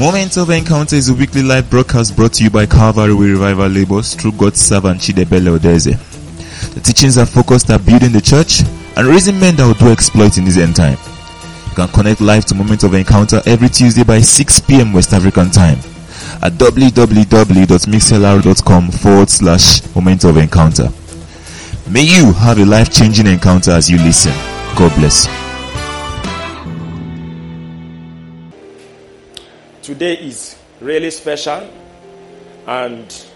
Moments of Encounter is a weekly live broadcast brought to you by Calvary Revival Labels through God's servant Chidebele Odeze. The teachings are focused at building the church and raising men that will do exploit in this end time. You can connect live to Moment of Encounter every Tuesday by 6 p.m. West African time at www.mixlr.com forward slash Moment of Encounter. May you have a life changing encounter as you listen. God bless today is really special and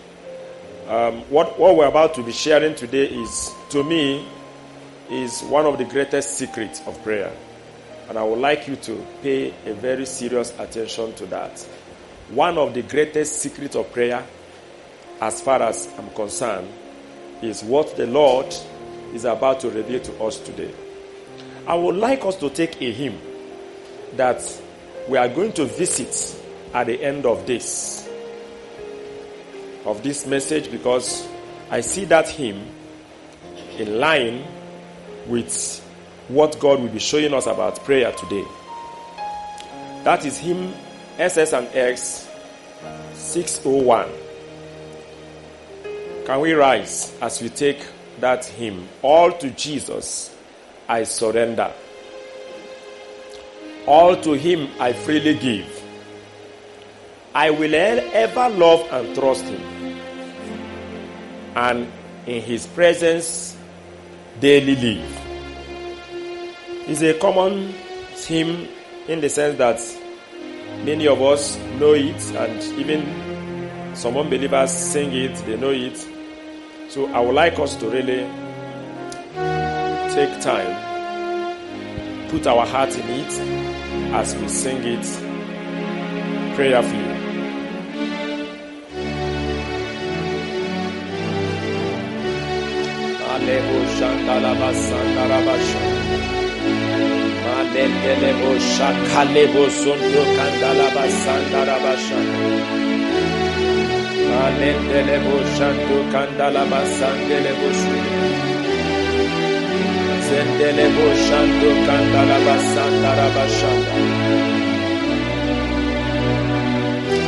um, what, what we're about to be sharing today is to me is one of the greatest secrets of prayer. And i would like you to pay a very serious attention to that. One of the greatest secrets of prayer as far as i'm concerned is what the lord is about to reveal to us today i would like us to take a hymn that we are going to visit at the end of this of this message because I see that hymn in line with what God will be showing us about prayer today. That is hymn SS and S 601. Can we rise as we take that hymn? All to Jesus I surrender. All to him I freely give. I will ever love and trust him. And in his presence daily live. It's a common hymn in the sense that many of us know it, and even some unbelievers sing it, they know it. So I would like us to really take time, put our heart in it as we sing it. Prayerfully. Sundo Kandalaba Alendele boşandu kandala basandele boşu. Zendele boşandu kandala basandara başanda.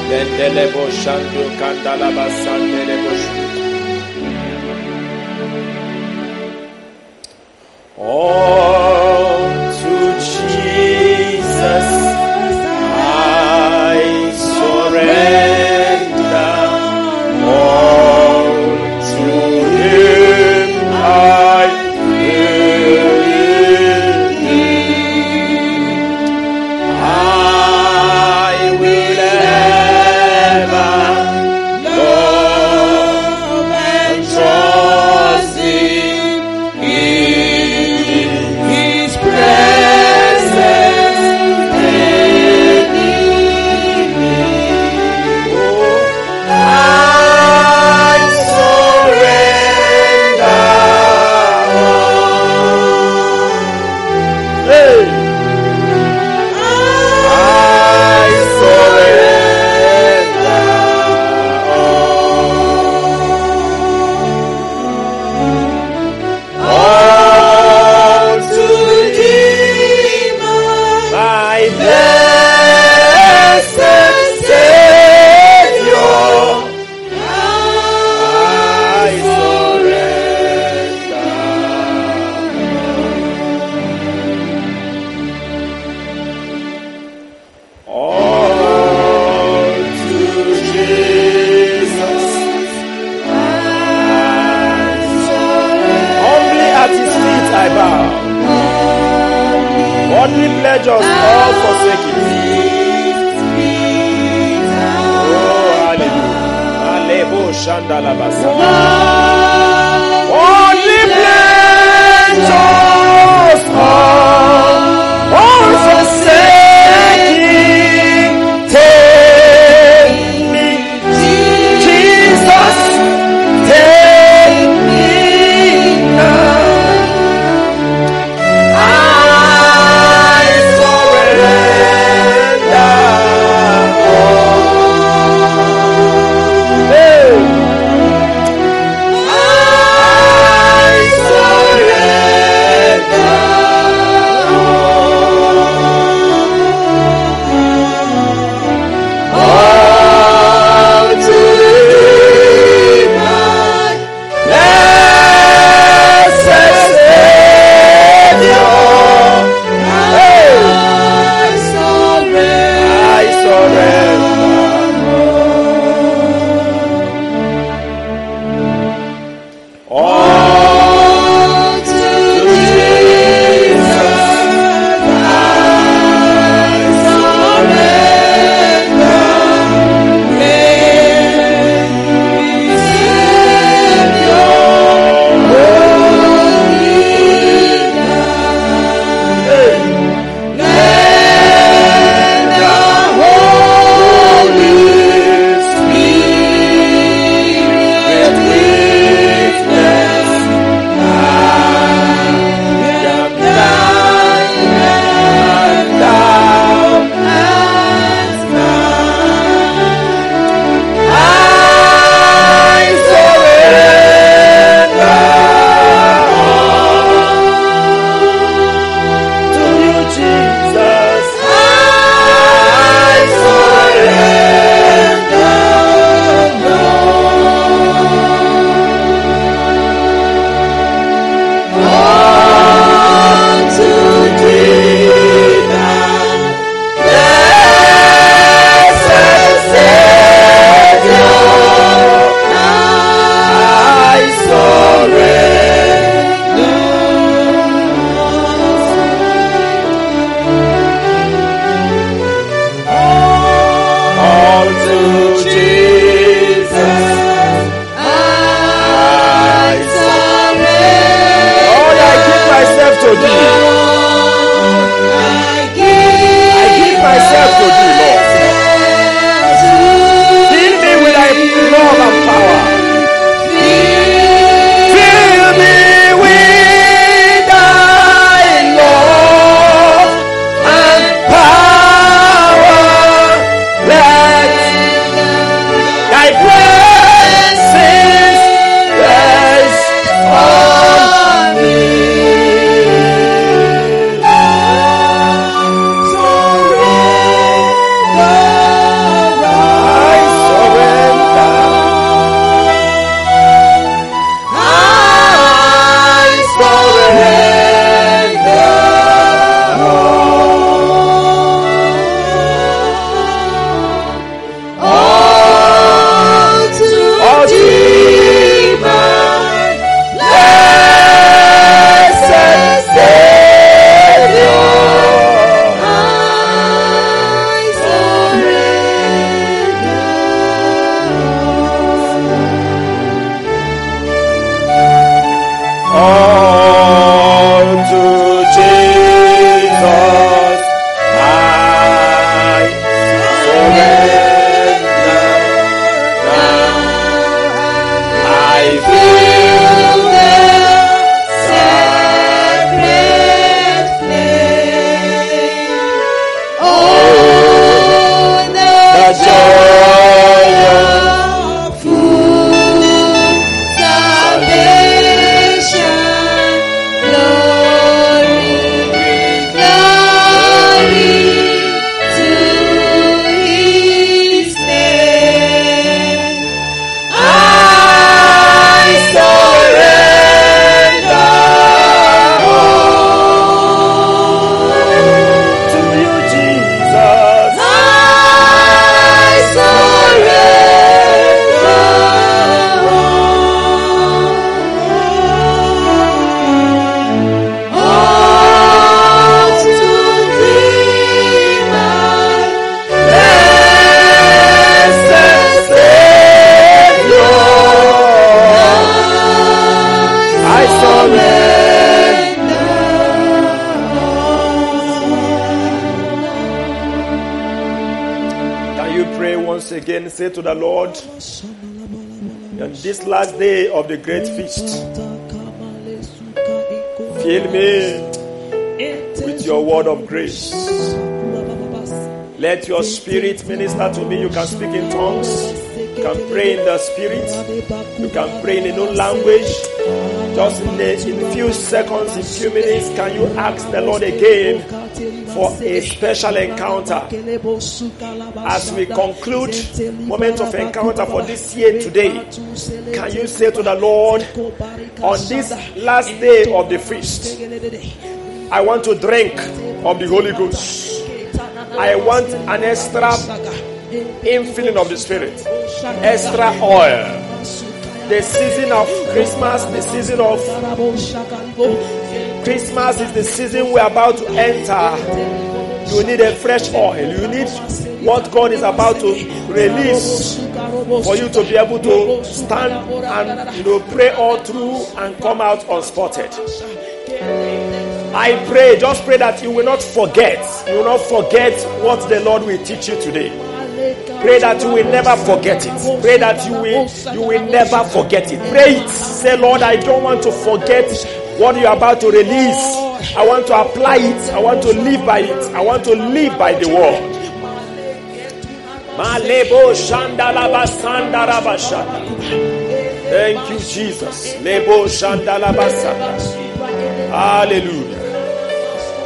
Zendele boşandu kandala basandele boşu. Oh Let your spirit minister to me. You can speak in tongues. You can pray in the spirit. You can pray in a new language. Just in a, in few seconds, in few minutes, can you ask the Lord again for a special encounter? As we conclude moment of encounter for this year today, can you say to the Lord, on this last day of the feast, I want to drink of the Holy Ghost. I want an extra infilling of the Spirit, extra oil. The season of Christmas, the season of Christmas is the season we're about to enter. You need a fresh oil. You need what God is about to release for you to be able to stand and you know pray all through and come out unspotted. I pray, just pray that you will not forget. You will not forget what the Lord will teach you today. Pray that you will never forget it. Pray that you will you will never forget it. Pray it. Say, Lord, I don't want to forget what you are about to release. I want to apply it. I want to live by it. I want to live by the word. Thank you, Jesus. Hallelujah.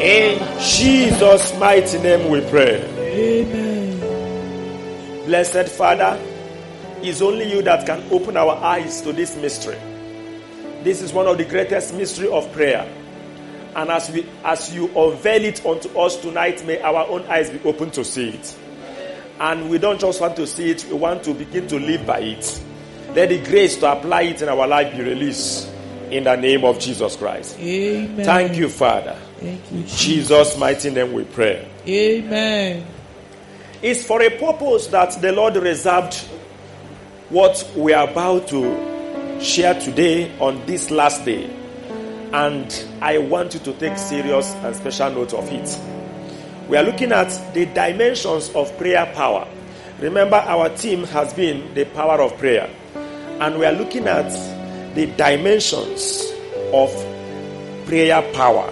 In Jesus' mighty name we pray. Amen. Blessed Father, it's only you that can open our eyes to this mystery. This is one of the greatest mystery of prayer. And as we as you unveil it unto us tonight, may our own eyes be open to see it. And we don't just want to see it, we want to begin to live by it. Let the grace to apply it in our life be released in the name of Jesus Christ. Amen. Thank you, Father. Thank you, In Jesus' mighty name we pray. Amen. It's for a purpose that the Lord reserved what we are about to share today on this last day. And I want you to take serious and special note of it. We are looking at the dimensions of prayer power. Remember, our team has been the power of prayer. And we are looking at the dimensions of prayer power.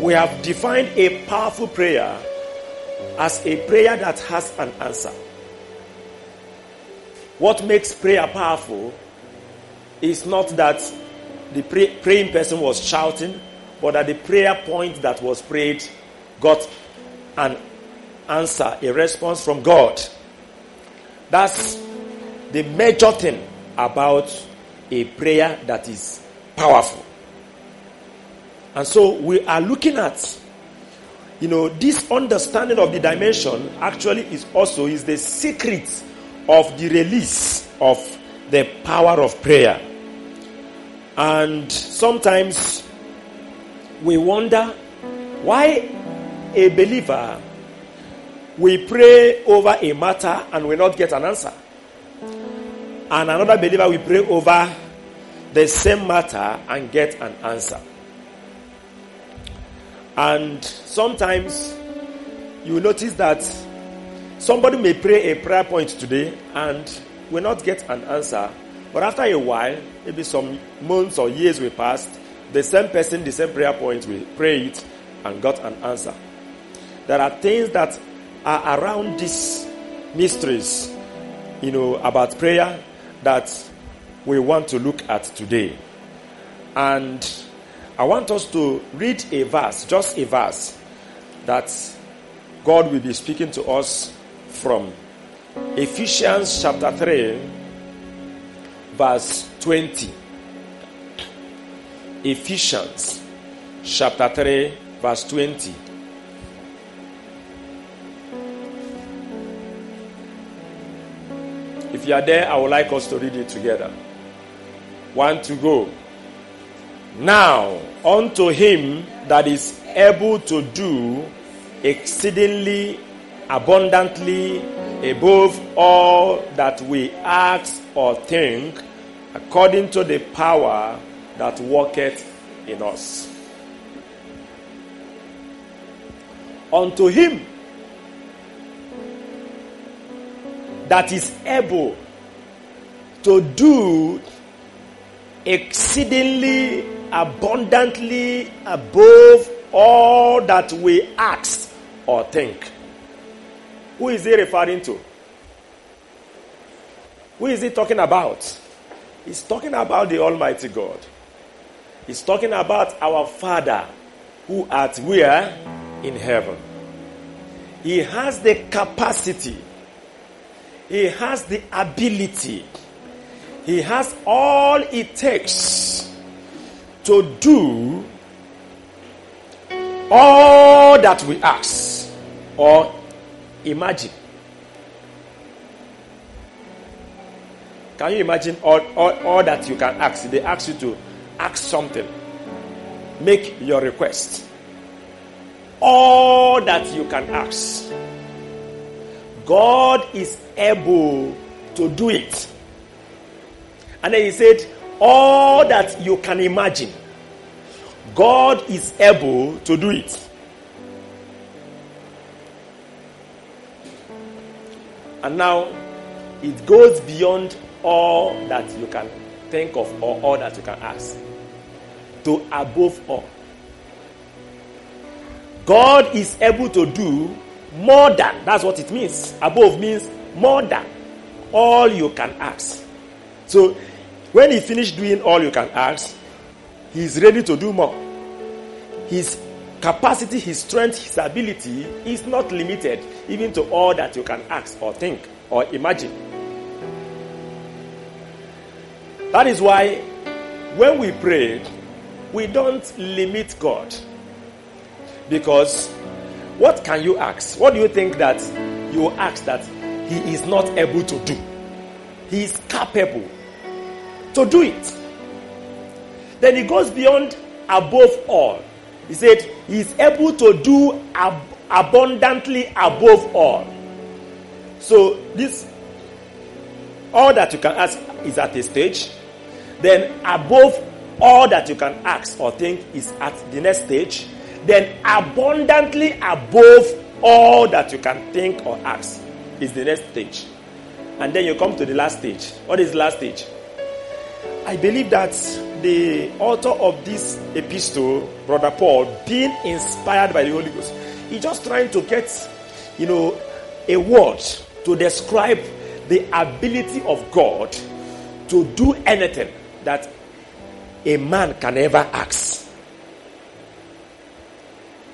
We have defined a powerful prayer as a prayer that has an answer. What makes prayer powerful is not that the pray- praying person was shouting, but that the prayer point that was prayed got an answer, a response from God. That's the major thing about a prayer that is powerful. And so we are looking at you know this understanding of the dimension actually is also is the secret of the release of the power of prayer. And sometimes we wonder why a believer we pray over a matter and we not get an answer. And another believer we pray over the same matter and get an answer. And sometimes you notice that somebody may pray a prayer point today and will not get an answer. But after a while, maybe some months or years will pass, the same person, the same prayer point will pray it and got an answer. There are things that are around these mysteries, you know, about prayer that we want to look at today. And I want us to read a verse, just a verse, that God will be speaking to us from Ephesians chapter 3, verse 20. Ephesians chapter 3, verse 20. If you are there, I would like us to read it together. One to go. Now, unto him that is able to do exceedingly abundantly above all that we ask or think, according to the power that worketh in us. Unto him that is able to do exceedingly abundantly above all that we ask or think. Who is he referring to? Who is he talking about? He's talking about the Almighty God. He's talking about our Father who art where? In heaven. He has the capacity he has the ability. He has all it takes to do all that we ask or imagine. Can you imagine all, all, all that you can ask? They ask you to ask something, make your request. All that you can ask. God is able to do it. And then he said, All that you can imagine, God is able to do it. And now it goes beyond all that you can think of or all that you can ask to above all. God is able to do more than. That's what it means. Above means more than all you can ask. So when he finished doing all you can ask, he is ready to do more. His capacity, his strength, his ability is not limited even to all that you can ask or think or imagine. That is why when we pray, we don't limit God. Because what can you ask? What do you think that you ask that he is not able to do? He is capable to do it. Then he goes beyond above all. He said he is able to do ab- abundantly above all. So this all that you can ask is at a stage. Then above all that you can ask or think is at the next stage, then abundantly above all that you can think or ask is the next stage. And then you come to the last stage. What is the last stage? I believe that the author of this epistle, Brother Paul, being inspired by the Holy Ghost, he's just trying to get, you know, a word to describe the ability of God to do anything that a man can ever ask.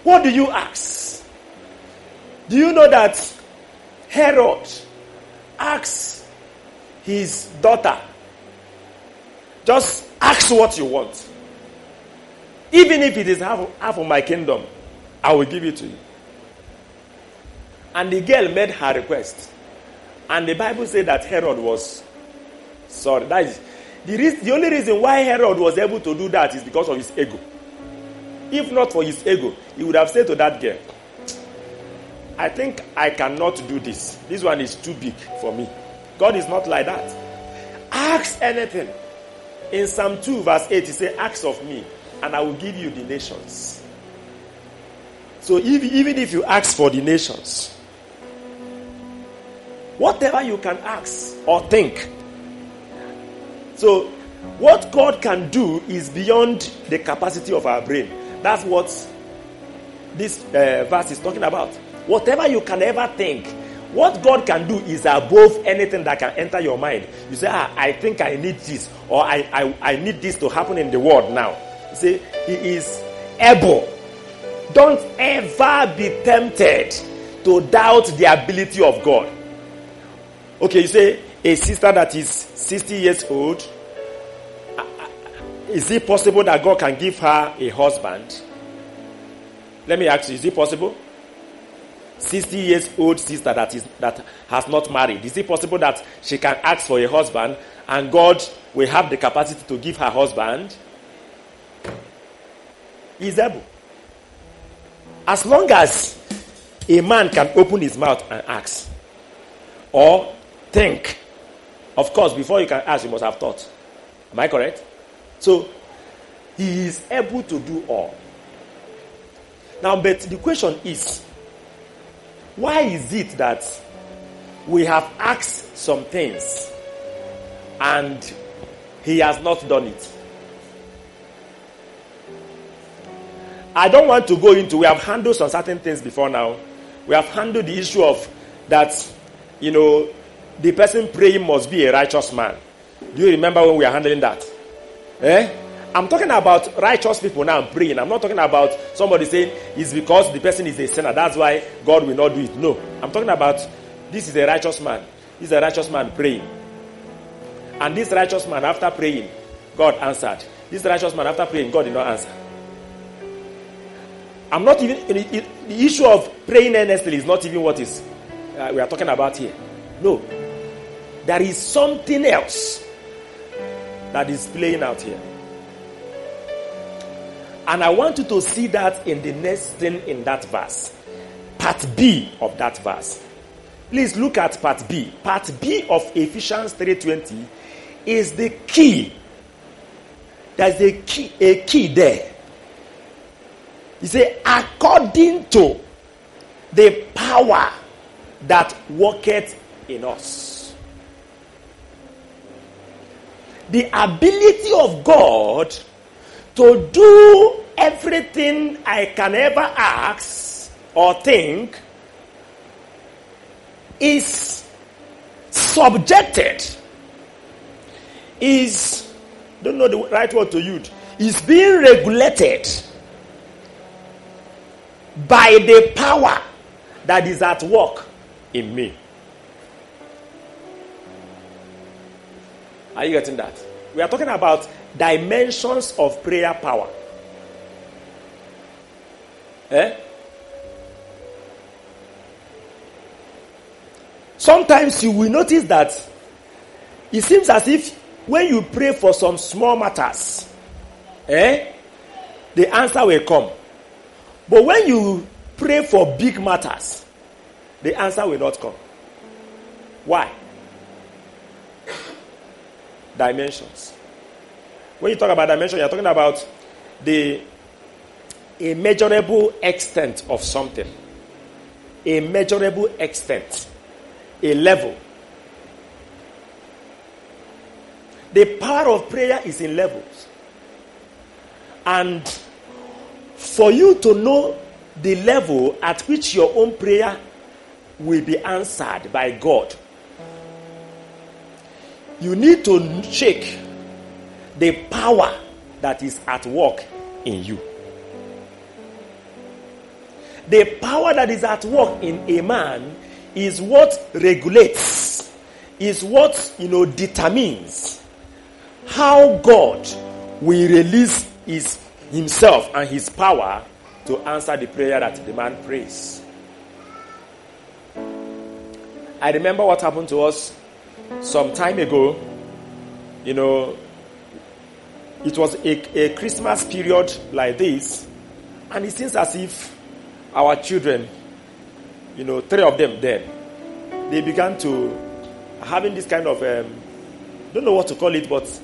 What do you ask? Do you know that Herod asked his daughter, just ask what you want. Even if it is half, half of my kingdom, I will give it to you. And the girl made her request. And the Bible said that Herod was sorry. That is the, the only reason why Herod was able to do that is because of his ego. If not for his ego, he would have said to that girl, I think I cannot do this. This one is too big for me. God is not like that. Ask anything. In Psalm 2, verse 8, he says, Ask of me, and I will give you the nations. So if, even if you ask for the nations, whatever you can ask or think. So, what God can do is beyond the capacity of our brain. That's what this uh, verse is talking about. Whatever you can ever think, what God can do is above anything that can enter your mind. You say, ah, I think I need this, or I, I, I need this to happen in the world now. You say, He is able. Don't ever be tempted to doubt the ability of God. Okay, you say, a sister that is 60 years old, is it possible that God can give her a husband? Let me ask you, is it possible? 60 years old sister that is that has not married. Is it possible that she can ask for a husband and god will have the capacity to give her husband? He's able. As long as a man can open his mouth and ask or think of course before you can ask you must have thought. Am i correct? So he is able to do all. Now but the question is why is it that we have asked some things and he has not done it? I don't want to go into, we have handled some certain things before now. We have handled the issue of that, you know, the person praying must be a righteous man. Do you remember when we are handling that? Eh? I'm talking about righteous people now I'm praying. I'm not talking about somebody saying it's because the person is a sinner. That's why God will not do it. No. I'm talking about this is a righteous man. This is a righteous man praying. And this righteous man, after praying, God answered. This righteous man, after praying, God did not answer. I'm not even, the issue of praying earnestly is not even what is uh, we are talking about here. No. There is something else that is playing out here. And I want you to see that in the next thing in that verse. Part B of that verse. Please look at part B. Part B of Ephesians 3:20 is the key. There's a key, a key there. He said, according to the power that worketh in us. The ability of God to do everything I can ever ask or think is subjected, is, don't know the right word to use, is being regulated by the power that is at work in me. Are you getting that? We are talking about dimensions of prayer power. Eh? Sometimes you will notice that it seems as if when you pray for some small matters, eh, the answer will come. But when you pray for big matters, the answer will not come. Why? Dimensions. When you talk about dimension, you're talking about the a measurable extent of something. A measurable extent. A level. The power of prayer is in levels. And for you to know the level at which your own prayer will be answered by God, you need to check the power that is at work in you. The power that is at work in a man is what regulates, is what you know determines how God will release his himself and his power to answer the prayer that the man prays. I remember what happened to us some time ago. You know, it was a, a Christmas period like this, and it seems as if our children, you know, three of them then, they began to having this kind of um, don't know what to call it, but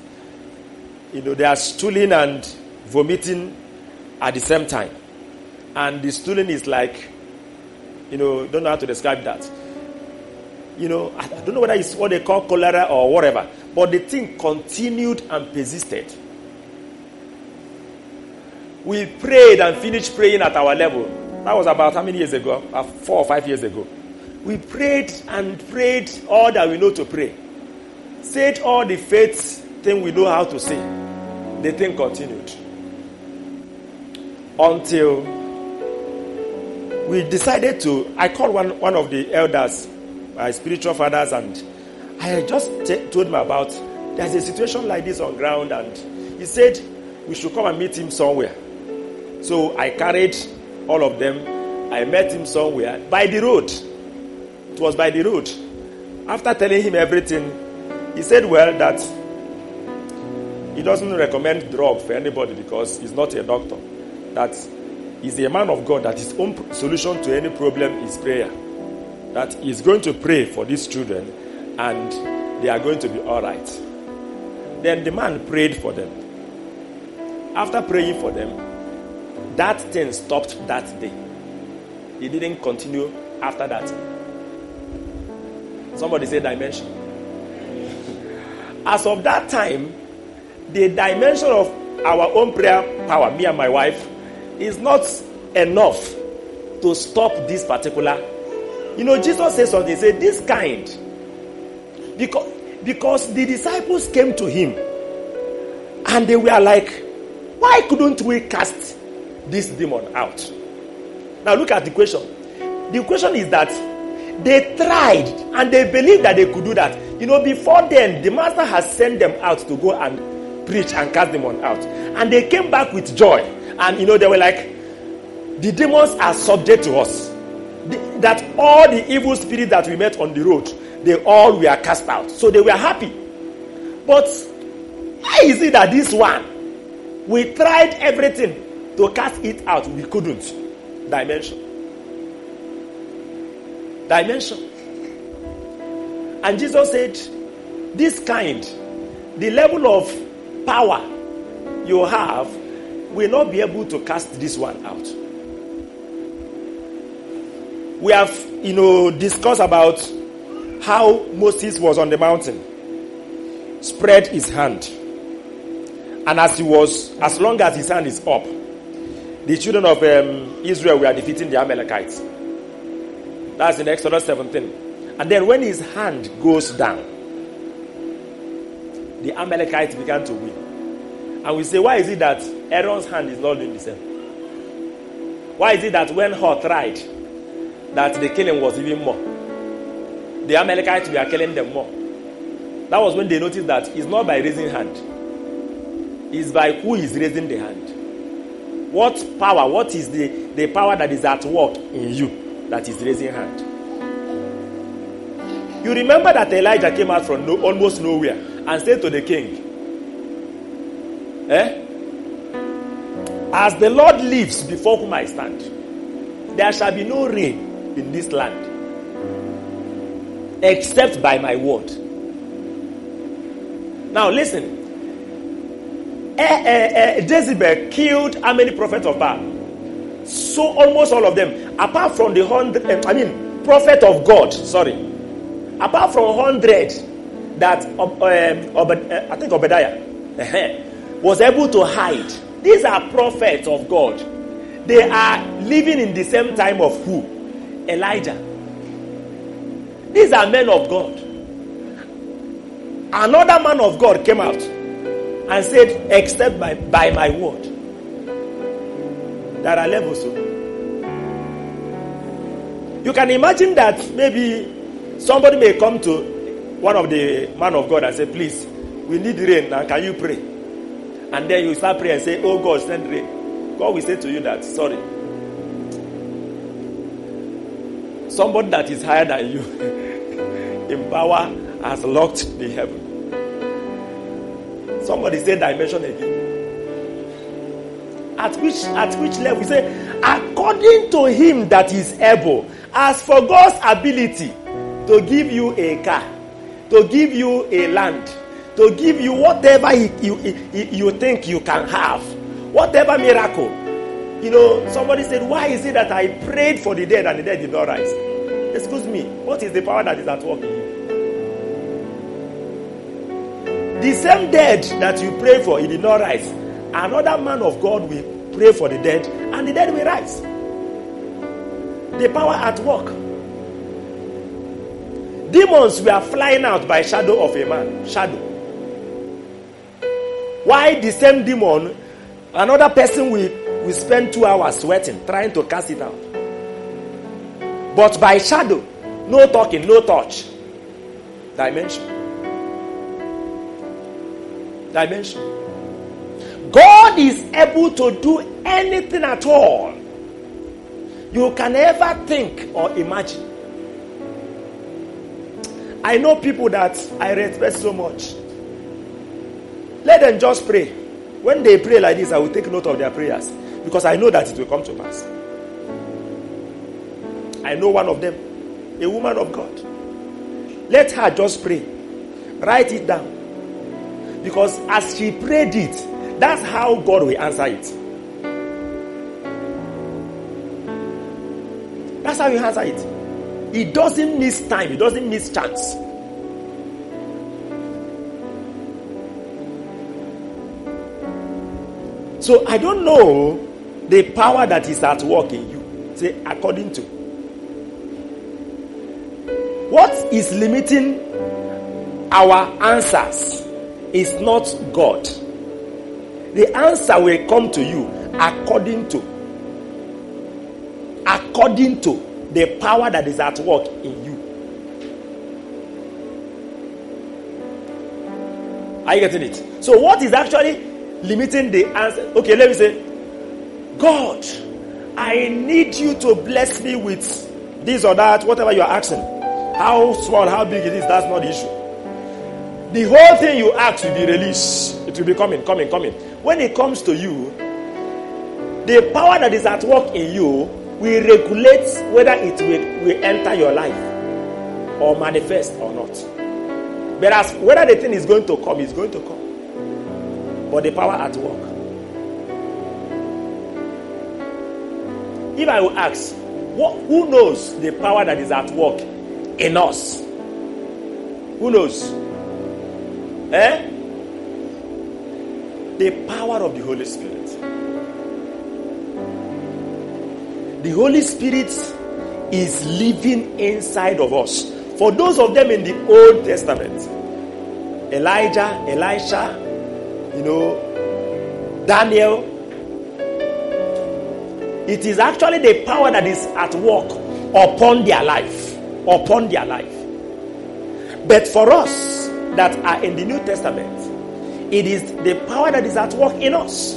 you know, they are stooling and vomiting at the same time. And the stooling is like, you know, don't know how to describe that. You know, I don't know whether it's what they call cholera or whatever, but the thing continued and persisted. We prayed and finished praying at our level. That was about how many years ago? About four or five years ago. We prayed and prayed all that we know to pray. Said all the faith thing we know how to say. The thing continued until we decided to. I called one, one of the elders, my spiritual fathers, and I just t- told him about there's a situation like this on ground, and he said we should come and meet him somewhere. So I carried all of them. I met him somewhere by the road. It was by the road. After telling him everything, he said, Well, that he doesn't recommend drug for anybody because he's not a doctor That he's a man of God that his own solution to any problem is prayer. That he's going to pray for these children and they are going to be all right. Then the man prayed for them. After praying for them, that thing stopped that day. It didn't continue after that. Somebody say dimension. As of that time, the dimension of our own prayer power, me and my wife, is not enough to stop this particular. You know, Jesus says something, he said, This kind. Because, because the disciples came to him and they were like, Why couldn't we cast this demon out? Now look at the question. The question is that they tried and they believed that they could do that. You know, before then, the master has sent them out to go and preach and cast demon out. And they came back with joy. And you know, they were like, the demons are subject to us. The, that all the evil spirits that we met on the road, they all were cast out. So they were happy. But why is it that this one, we tried everything to cast it out, we couldn't? Dimension. Dimension. And Jesus said, This kind, the level of power you have, will not be able to cast this one out. We have, you know, discussed about how Moses was on the mountain, spread his hand. And as he was, as long as his hand is up, the children of um, Israel were defeating the Amalekites. That's in Exodus 17. And then when his hand goes down, the Amalekites began to win. And we say, why is it that Aaron's hand is not doing the same? Why is it that when Hur tried, that the killing was even more? The Amalekites were killing them more. That was when they noticed that it's not by raising hand, it's by who is raising the hand. What power, what is the, the power that is at work in you that is raising hand? You remember that Elijah came out from no, almost nowhere and said to the king, Eh? As the Lord lives before whom I stand, there shall be no rain in this land except by my word. Now, listen. Eh, eh, Jezebel killed how many prophets of Baal? So almost all of them, apart from the hundred, eh, I mean, prophet of God. Sorry, apart from hundred that um, um, I think Obadiah was able to hide. These are prophets of God. They are living in the same time of who? Elijah. These are men of God. Another man of God came out and said, Except by, by my word. There are levels. You can imagine that maybe somebody may come to one of the man of God and say, Please, we need rain now. Can you pray? And then you start praying and say, Oh God, send rain. God will say to you that, sorry. Somebody that is higher than you in power has locked the heaven. Somebody say dimension again. At which at which level? We say, according to him that is able. As for God's ability to give you a car, to give you a land, to give you whatever you, you, you think you can have, whatever miracle. You know, somebody said, Why is it that I prayed for the dead and the dead did not rise? Excuse me, what is the power that is at work in you? The same dead that you pray for, he did not rise. Another man of God will pray for the dead, and the dead will rise. The power at work. Demons were flying out by shadow of a man. Shadow. Why the same demon, another person will, will spend two hours sweating, trying to cast it out. But by shadow, no talking, no touch. Dimension dimension. God is able to do anything at all you can ever think or imagine. I know people that I respect so much. Let them just pray. When they pray like this, I will take note of their prayers because I know that it will come to pass. I know one of them, a woman of God. Let her just pray. Write it down. Because as she prayed it, that's how God will answer it. That's how He answer it. He doesn't miss time, He doesn't miss chance. So I don't know the power that is at work in you. Say, according to. What is limiting our answers is not God. The answer will come to you according to according to the power that is at work in you. Are you getting it? So, what is actually limiting the answer? Okay, let me say, God, I need you to bless me with this or that, whatever you are asking. How small, how big it is, that's not the issue the whole thing you ask will be released. It will be coming, coming, coming. When it comes to you, the power that is at work in you will regulate whether it will, will enter your life or manifest or not. Whereas whether the thing is going to come, is going to come. But the power at work. If I will ask, what, who knows the power that is at work in us? Who knows? Eh? The power of the Holy Spirit. The Holy Spirit is living inside of us. For those of them in the Old Testament, Elijah, Elisha, you know, Daniel, it is actually the power that is at work upon their life. Upon their life. But for us, that are in the New Testament, it is the power that is at work in us.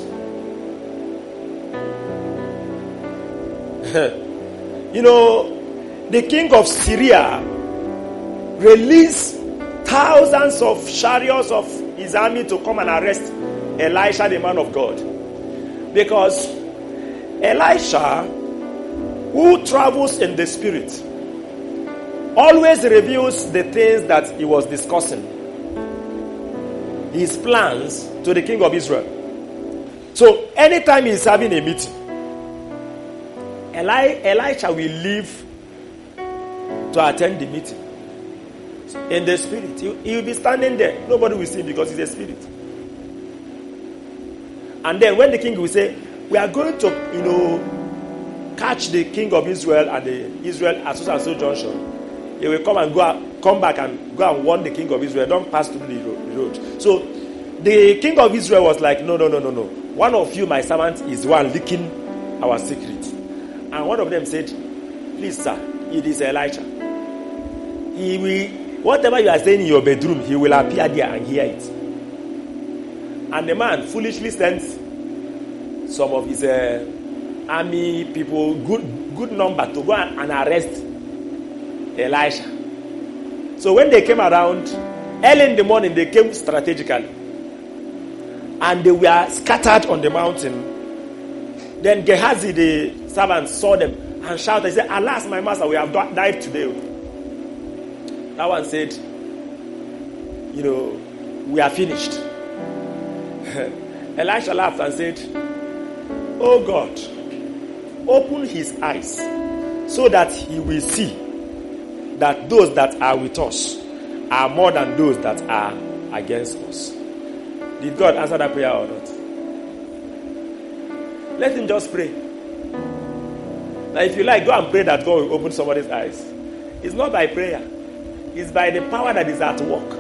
you know, the king of Syria released thousands of chariots of his army to come and arrest Elisha, the man of God. Because Elisha, who travels in the spirit, always reveals the things that he was discussing his plans to the king of Israel. So anytime he's having a meeting, Eli- Elisha will leave to attend the meeting in the spirit. He, will be standing there. Nobody will see him because he's a spirit. And then when the king will say, We are going to, you know, catch the king of Israel and the Israel at so and so junction, he will come and go come back and go and warn the king of Israel, don't pass through the road. So the king of Israel was like, No, no, no, no, no. One of you, my servant, is one leaking our secret. And one of them said, Please, sir, it is Elijah. He will, whatever you are saying in your bedroom, he will appear there and hear it. And the man foolishly sends some of his uh, army people, good, good number, to go and arrest Elisha. So when they came around, early in the morning, they came strategically. And they were scattered on the mountain. Then Gehazi, the servant, saw them and shouted, He said, Alas, my master, we have died today. That one said, You know, we are finished. Elisha laughed and said, Oh God, open his eyes so that he will see that those that are with us are more than those that are against us. Did God answer that prayer or not? Let him just pray. Now, if you like, go and pray that God will open somebody's eyes. It's not by prayer, it's by the power that is at work.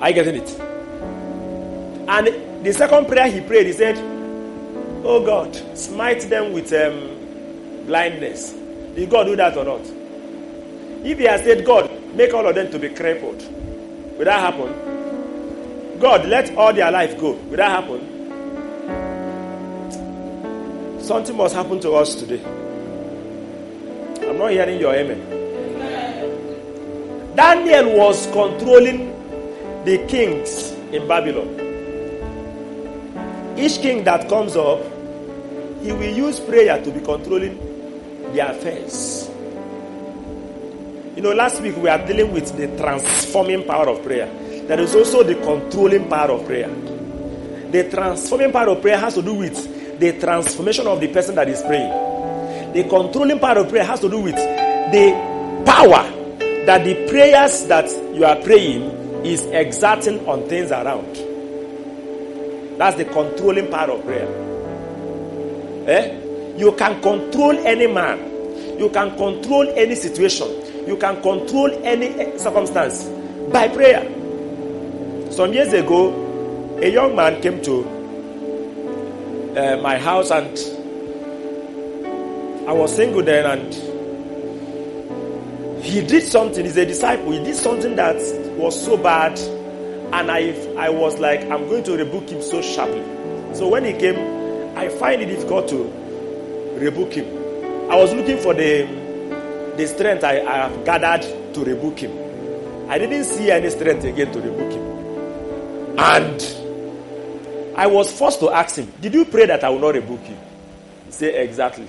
Are you getting it? And the second prayer he prayed, he said, Oh God, smite them with um, blindness. Did God do that or not? If he has said, God, make all of them to be crippled, will that happen? God, let all their life go. Will that happen? Something must happen to us today. I'm not hearing your amen. Daniel was controlling the kings in Babylon. Each king that comes up, he will use prayer to be controlling their affairs. You know, last week we are dealing with the transforming power of prayer. There is also the controlling power of prayer. The transforming power of prayer has to do with the transformation of the person that is praying. The controlling power of prayer has to do with the power that the prayers that you are praying is exerting on things around. That's the controlling power of prayer. Eh? You can control any man. You can control any situation. You can control any circumstance by prayer. Some years ago, a young man came to uh, my house and I was single then and he did something. He's a disciple. He did something that was so bad and I, I was like, I'm going to rebuke him so sharply. So when he came, I find it difficult to rebuke him. I was looking for the, the strength I, I have gathered to rebuke him. I didn't see any strength again to rebuke him. And I was forced to ask him, Did you pray that I will not rebuke you? He said, Exactly.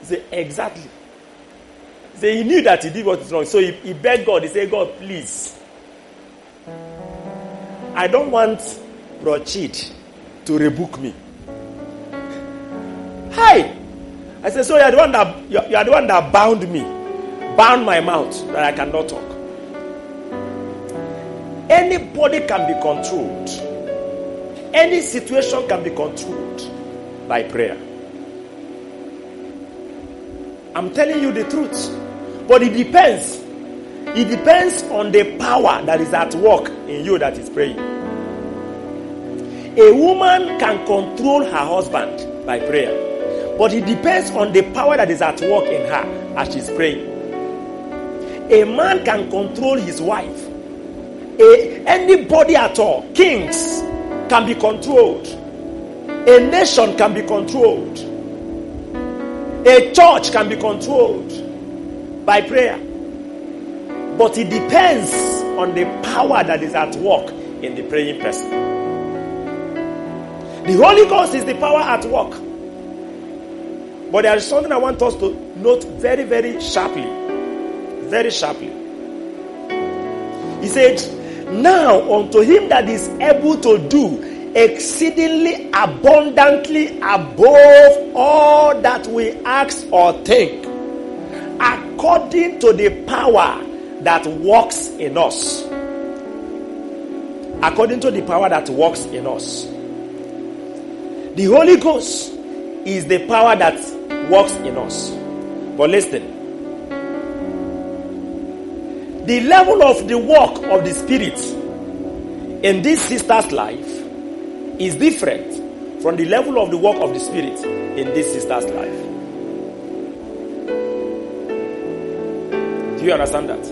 He said, Exactly. He said, He knew that he did what is wrong. So he, he begged God, he said, God, please. I don't want Brochid to rebuke me. Hi! I said, So you are the one that you are the one that bound me, bound my mouth that I cannot talk. Anybody can be controlled. Any situation can be controlled by prayer. I'm telling you the truth. But it depends. It depends on the power that is at work in you that is praying. A woman can control her husband by prayer. But it depends on the power that is at work in her as she's praying. A man can control his wife a, anybody at all, kings can be controlled, a nation can be controlled, a church can be controlled by prayer. But it depends on the power that is at work in the praying person. The Holy Ghost is the power at work. But there is something I want us to note very, very sharply. Very sharply. He said, now, unto him that is able to do exceedingly abundantly above all that we ask or think, according to the power that works in us. According to the power that works in us. The Holy Ghost is the power that works in us. But listen, the level of the work of the Spirit in this sister's life is different from the level of the work of the Spirit in this sister's life. Do you understand that?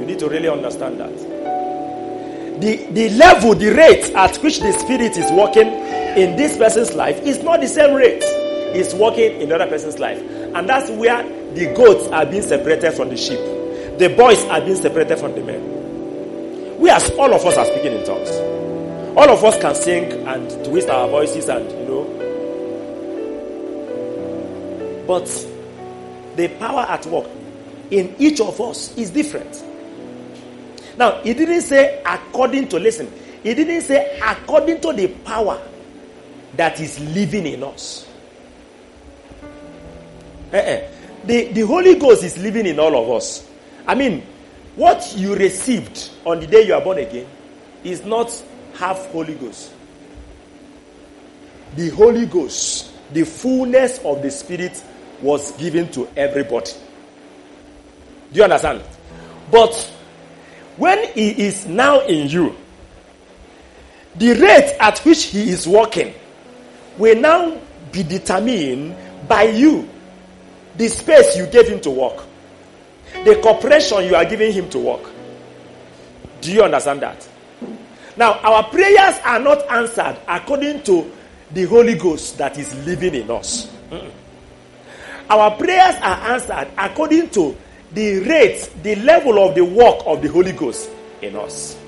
You need to really understand that. The, the level, the rate at which the Spirit is working in this person's life is not the same rate it's working in another person's life. And that's where the goats are being separated from the sheep. The boys are being separated from the men. We, as all of us, are speaking in tongues. All of us can sing and twist our voices and, you know. But the power at work in each of us is different. Now, he didn't say according to, listen, he didn't say according to the power that is living in us. Uh-uh. The, the Holy Ghost is living in all of us. I mean, what you received on the day you are born again is not half Holy Ghost. The Holy Ghost, the fullness of the Spirit was given to everybody. Do you understand? But when He is now in you, the rate at which He is working will now be determined by you, the space you gave Him to work the cooperation you are giving him to work. Do you understand that? Now, our prayers are not answered according to the Holy Ghost that is living in us. Our prayers are answered according to the rate, the level of the work of the Holy Ghost in us.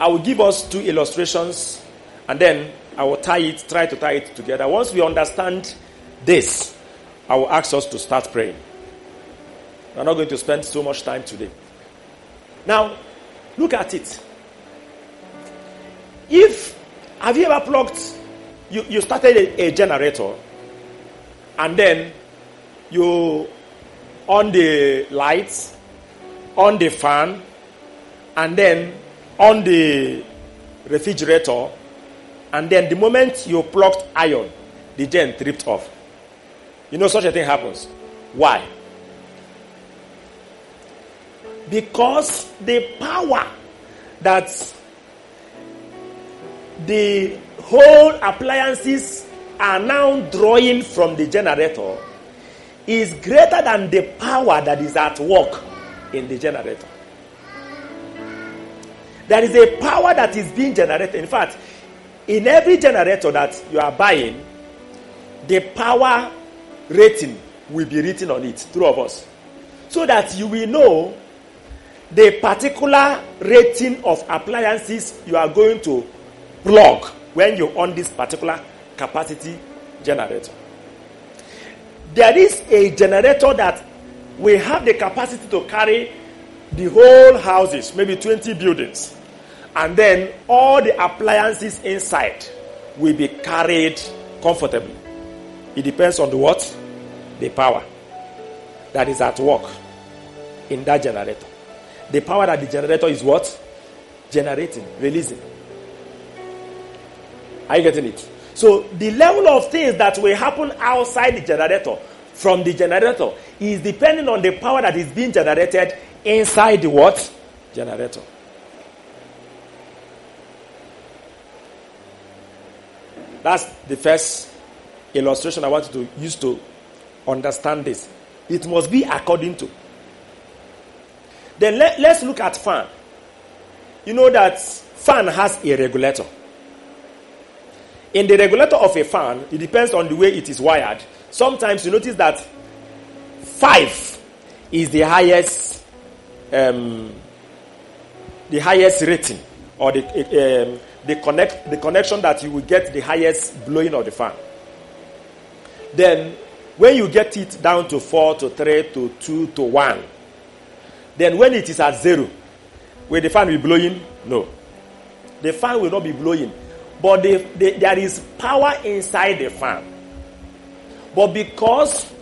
I will give us two illustrations and then I will tie it, try to tie it together. Once we understand this, I will ask us to start praying. We're not going to spend so much time today. Now, look at it. If, have you ever plugged, you, you started a, a generator and then you on the lights, on the fan, and then on the refrigerator, and then the moment you plugged iron, the gen tripped off. You know, such a thing happens. Why? Because the power that the whole appliances are now drawing from the generator is greater than the power that is at work in the generator. There is a power that is being generated. In fact, in every generator that you are buying, the power rating will be written on it, through of us. So that you will know the particular rating of appliances you are going to plug when you on this particular capacity generator. There is a generator that will have the capacity to carry the whole houses, maybe 20 buildings, and then all the appliances inside will be carried comfortably. It depends on the what? The power that is at work in that generator. The power that the generator is what? Generating, releasing. Are you getting it? So the level of things that will happen outside the generator from the generator is depending on the power that is being generated inside the what? Generator. That's the first illustration I want you to use to understand this. It must be according to. Then let, let's look at fan. You know that fan has a regulator. In the regulator of a fan, it depends on the way it is wired. Sometimes you notice that five is the highest, um, the highest rating, or the um, the connect the connection that you will get the highest blowing of the fan. Then, when you get it down to four to three to two to one, then when it is at zero, will the fan be blowing? No. the fan will not be blowing. But the, the, there is power inside the fan. But because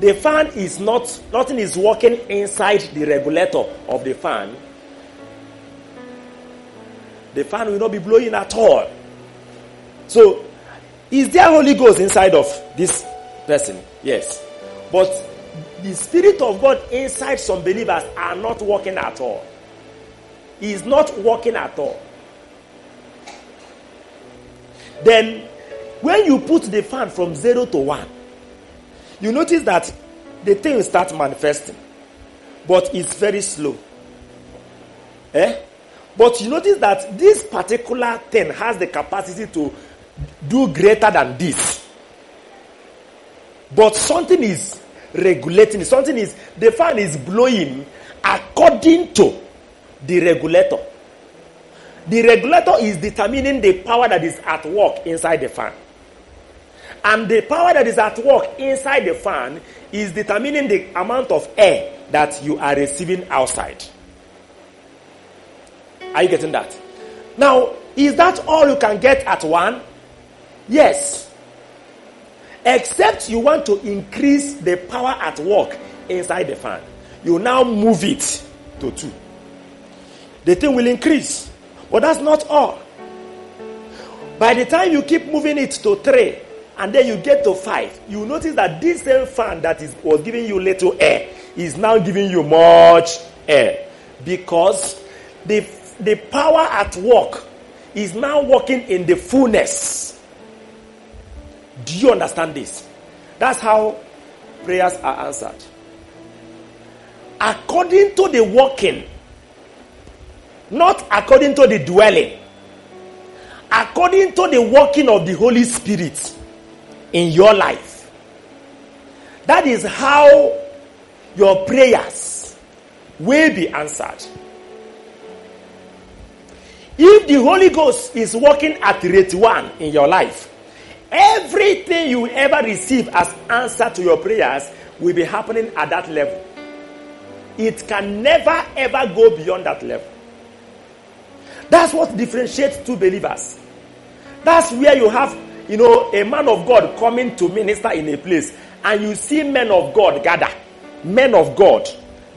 the fan is not, nothing is working inside the regulator of the fan, the fan will not be blowing at all. So, is there Holy Ghost inside of this person? Yes. But the Spirit of God inside some believers are not working at all. He is not working at all. Then, when you put the fan from zero to one, you notice that the thing starts manifesting, but it's very slow. Eh? But you notice that this particular thing has the capacity to do greater than this. But something is regulating, something is, the fan is blowing according to the regulator. The regulator is determining the power that is at work inside the fan. And the power that is at work inside the fan is determining the amount of air that you are receiving outside. Are you getting that? Now, is that all you can get at one? Yes. Except you want to increase the power at work inside the fan. You now move it to two. The thing will increase. But that's not all. By the time you keep moving it to three, and then you get to five, you notice that this same fan that is, was giving you little air is now giving you much air. Because the, the power at work is now working in the fullness. Do you understand this? That's how prayers are answered. According to the working not according to the dwelling, according to the working of the Holy Spirit in your life. That is how your prayers will be answered. If the Holy Ghost is working at rate one in your life, everything you ever receive as answer to your prayers will be happening at that level. It can never ever go beyond that level. That's what differentiates two believers. That's where you have, you know, a man of God coming to minister in a place, and you see men of God gather. Men of God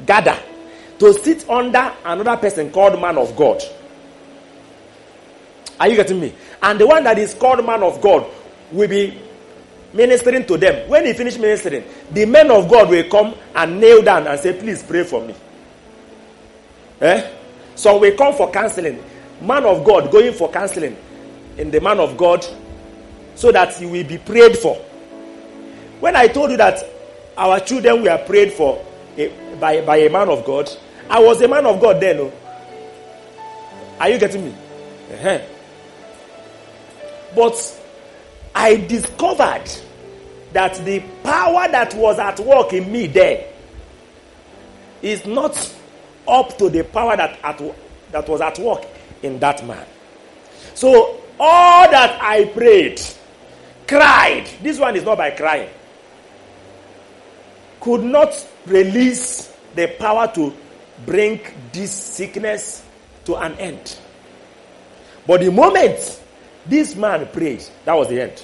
gather to sit under another person called man of God. Are you getting me? And the one that is called man of God will be ministering to them. When he finish ministering, the men of God will come and kneel down and say, Please pray for me. Eh? So we come for counseling man of God going for counseling in the man of God so that he will be prayed for. When I told you that our children were prayed for a, by, by a man of God, I was a man of God then. Oh. Are you getting me? Uh-huh. But I discovered that the power that was at work in me then is not up to the power that, at, that was at work in that man. So, all that I prayed, cried, this one is not by crying, could not release the power to bring this sickness to an end. But the moment this man prays. that was the end.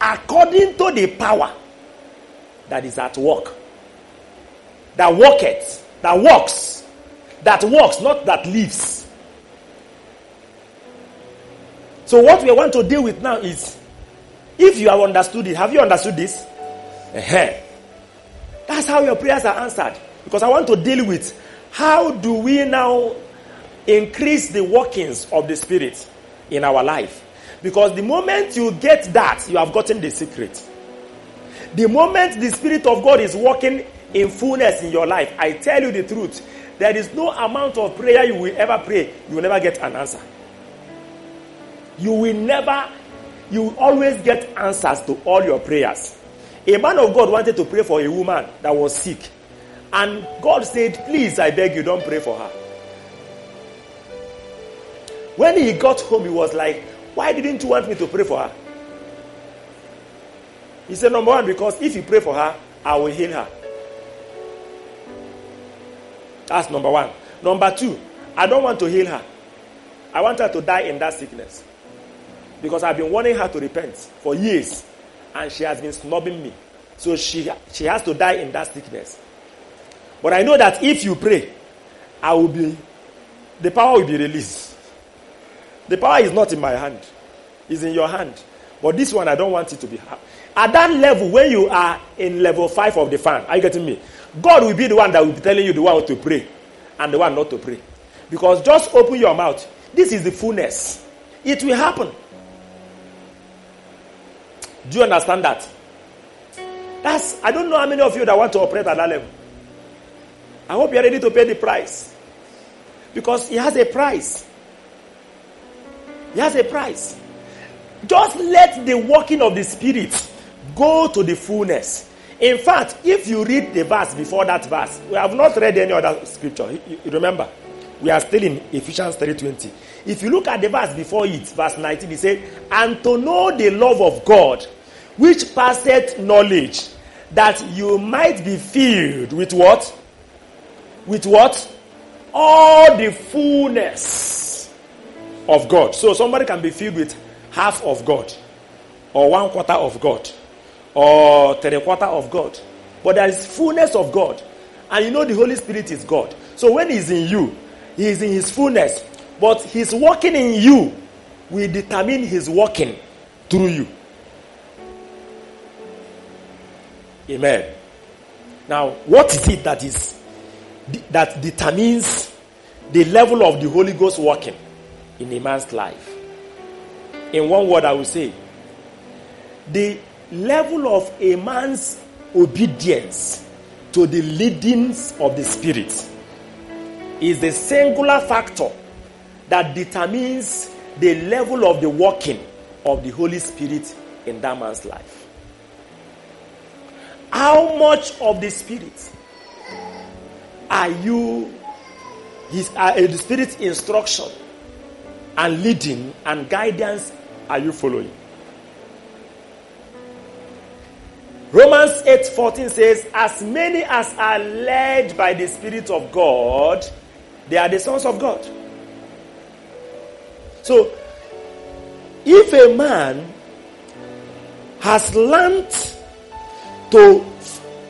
According to the power that is at work, that worketh, that works, that works, not that lives. So, what we want to deal with now is if you have understood it, have you understood this? Uh-huh. That's how your prayers are answered. Because I want to deal with how do we now increase the workings of the Spirit in our life. Because the moment you get that, you have gotten the secret. The moment the Spirit of God is working in fullness in your life, I tell you the truth, there is no amount of prayer you will ever pray, you will never get an answer you will never, you will always get answers to all your prayers. A man of God wanted to pray for a woman that was sick. And God said, Please, I beg you, don't pray for her. When he got home, he was like, Why didn't you want me to pray for her? He said, Number one, because if you pray for her, I will heal her. That's number one. Number two, I don't want to heal her. I want her to die in that sickness. Because I've been warning her to repent for years. And she has been snubbing me. So she, she has to die in that sickness. But I know that if you pray, I will be, the power will be released. The power is not in my hand, it's in your hand. But this one, I don't want it to be. At that level, when you are in level five of the fan, are you getting me? God will be the one that will be telling you the one to pray and the one not to pray. Because just open your mouth. This is the fullness. It will happen. Do you understand that? That's I don't know how many of you that want to operate at that level. I hope you're ready to pay the price. Because it has a price. He has a price. Just let the working of the Spirit go to the fullness. In fact, if you read the verse before that verse, we have not read any other scripture. Remember, we are still in Ephesians 3:20. If you look at the verse before it, verse 19, it says, "And to know the love of God, which passeth knowledge, that you might be filled with what? With what? All the fullness of God. So somebody can be filled with half of God, or one quarter of God, or three quarter of God. But there is fullness of God. And you know the Holy Spirit is God. So when He's in you, He is in His fullness. But His working in you will determine His working through you. Amen. Now, what is it that is that determines the level of the Holy Ghost working in a man's life? In one word, I will say the level of a man's obedience to the leadings of the Spirit is the singular factor that determines the level of the working of the Holy Spirit in that man's life. How much of the Spirit are you, his, uh, the Spirit's instruction and leading and guidance are you following? Romans 8:14 says, As many as are led by the Spirit of God, they are the sons of God. So, if a man has learned to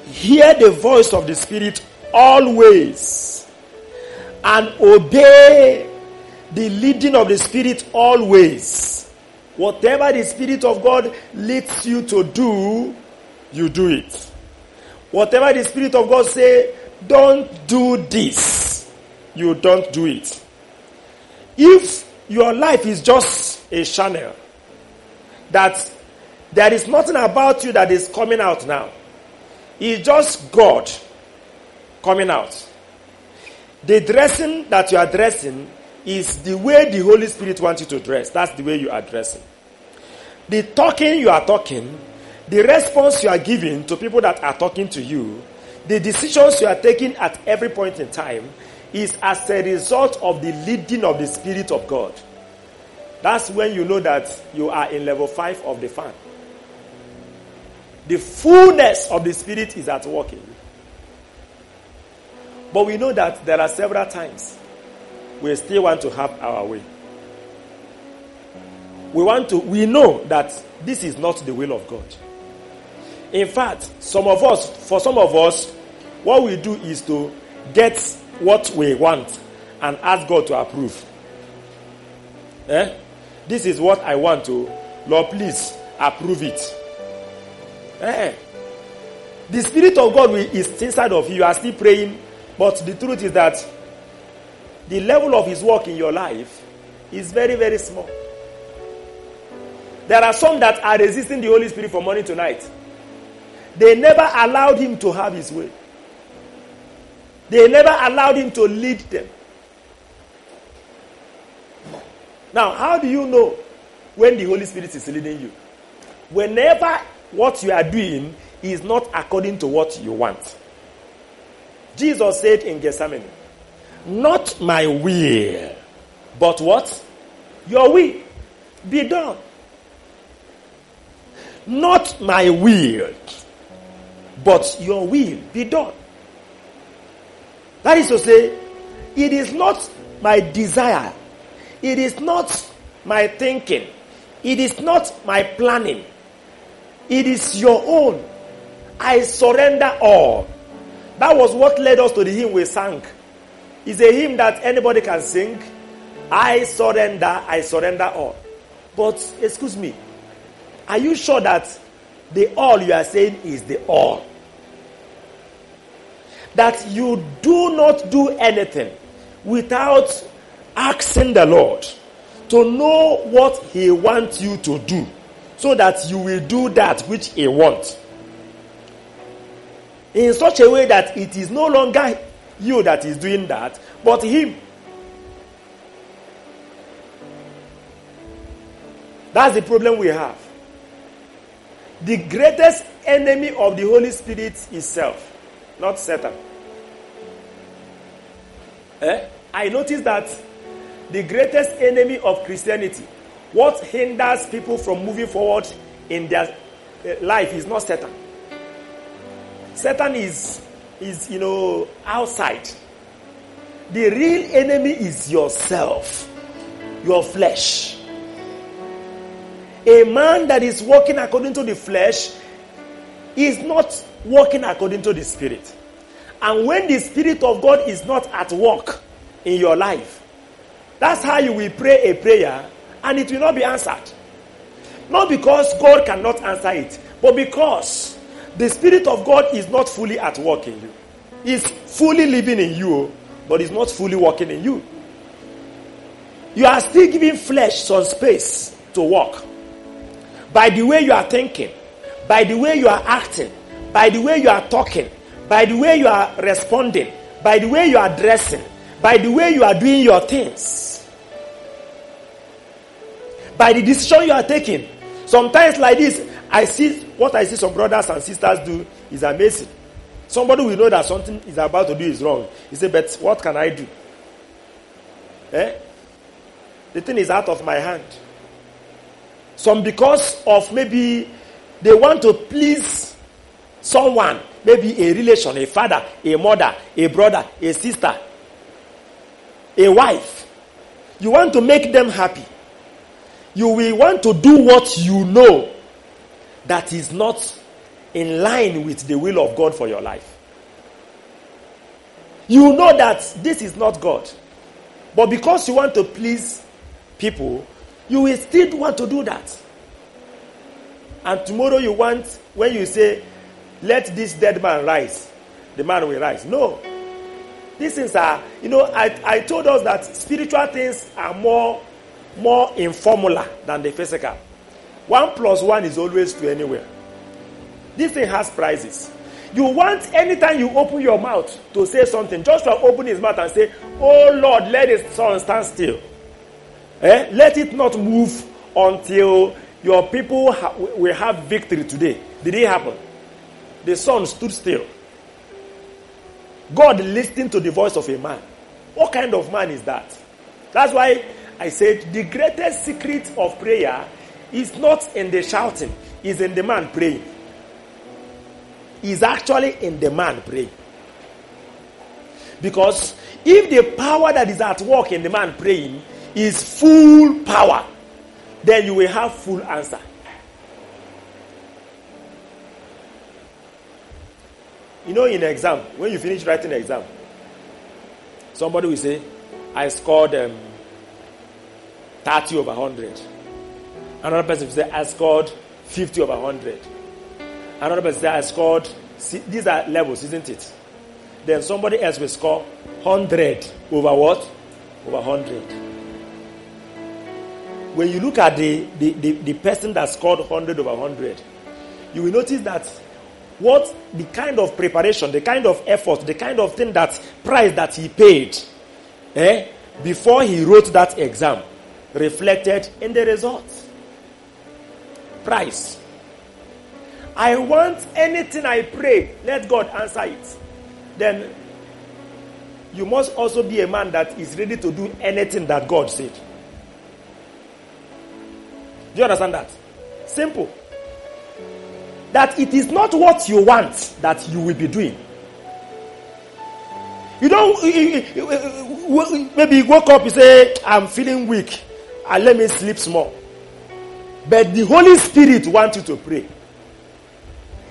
hear the voice of the Spirit always and obey the leading of the Spirit always. Whatever the Spirit of God leads you to do, you do it. Whatever the Spirit of God say, don't do this, you don't do it. If your life is just a channel that there is nothing about you that is coming out now. It's just God coming out. The dressing that you are dressing is the way the Holy Spirit wants you to dress. That's the way you are dressing. The talking you are talking, the response you are giving to people that are talking to you, the decisions you are taking at every point in time is as a result of the leading of the Spirit of God. That's when you know that you are in level 5 of the fan. The fullness of the Spirit is at work in you. But we know that there are several times we still want to have our way. We want to, we know that this is not the will of God. In fact, some of us, for some of us, what we do is to get what we want and ask God to approve. Eh? This is what I want to. Lord, please approve it. Eh. The Spirit of God is inside of you. You are still praying. But the truth is that the level of His work in your life is very, very small. There are some that are resisting the Holy Spirit for money tonight. They never allowed Him to have His way, they never allowed Him to lead them. Now, how do you know when the Holy Spirit is leading you? Whenever what you are doing is not according to what you want. Jesus said in Gethsemane, Not my will, but what? Your will be done. Not my will, but your will be done. That is to say, it is not my desire, it is not my thinking, it is not my planning, it is your own. I surrender all. That was what led us to the hymn we sang. It's a hymn that anybody can sing. I surrender, I surrender all. But, excuse me, are you sure that the all you are saying is the all? That you do not do anything without asking the Lord to know what He wants you to do so that you will do that which He wants. In such a way that it is no longer you that is doing that, but Him. That's the problem we have. The greatest enemy of the Holy Spirit is self, not Satan. Eh? I noticed that the greatest enemy of Christianity, what hinders people from moving forward in their eh, life is not Satan. Satan is, is you know, outside. The real enemy is yourself, your flesh. A man that is walking according to the flesh is not walking according to the spirit. And when the spirit of God is not at work in your life, that's how you will pray a prayer and it will not be answered. Not because God cannot answer it, but because the Spirit of God is not fully at work in you. He's fully living in you, but is not fully working in you. You are still giving flesh some space to work. By the way you are thinking, by the way you are acting, by the way you are talking, by the way you are responding, by the way you are dressing, by the way you are doing your things, by the decision you are taking. Sometimes, like this, I see what I see some brothers and sisters do is amazing. Somebody will know that something is about to do is wrong. He say, But what can I do? Eh? The thing is out of my hand. Some because of maybe they want to please someone, maybe a relation, a father, a mother, a brother, a sister, a wife. You want to make them happy. You will want to do what you know that is not in line with the will of God for your life. You know that this is not God. But because you want to please people, you will still want to do that. And tomorrow you want, when you say, let this dead man rise, the man will rise. No. These things are, you know, I, I told us that spiritual things are more, more informal than the physical. One plus one is always two anywhere. This thing has prices. You want anytime you open your mouth to say something, Joshua open his mouth and say, Oh Lord, let the sun stand still. Eh? Let it not move until your people ha- will have victory today. Did it happen? The sun stood still. God listened to the voice of a man. What kind of man is that? That's why I said the greatest secret of prayer is not in the shouting, is in the man praying. Is actually in the man praying. Because if the power that is at work in the man praying is full power, then you will have full answer. You know, in exam, when you finish writing the exam, somebody will say, I scored um, 30 over 100. Another person will say, I scored 50 over 100. Another person will say, I scored. See, these are levels, isn't it? Then somebody else will score 100 over what? Over 100. When you look at the, the, the, the person that scored 100 over 100, you will notice that what the kind of preparation, the kind of effort, the kind of thing that price that he paid eh, before he wrote that exam reflected in the results. Price. I want anything I pray, let God answer it. Then you must also be a man that is ready to do anything that God said. Do you understand that? Simple. That it is not what you want that you will be doing. You don't, maybe you woke up, you say, I'm feeling weak, and let me sleep small. But the Holy Spirit wants you to pray.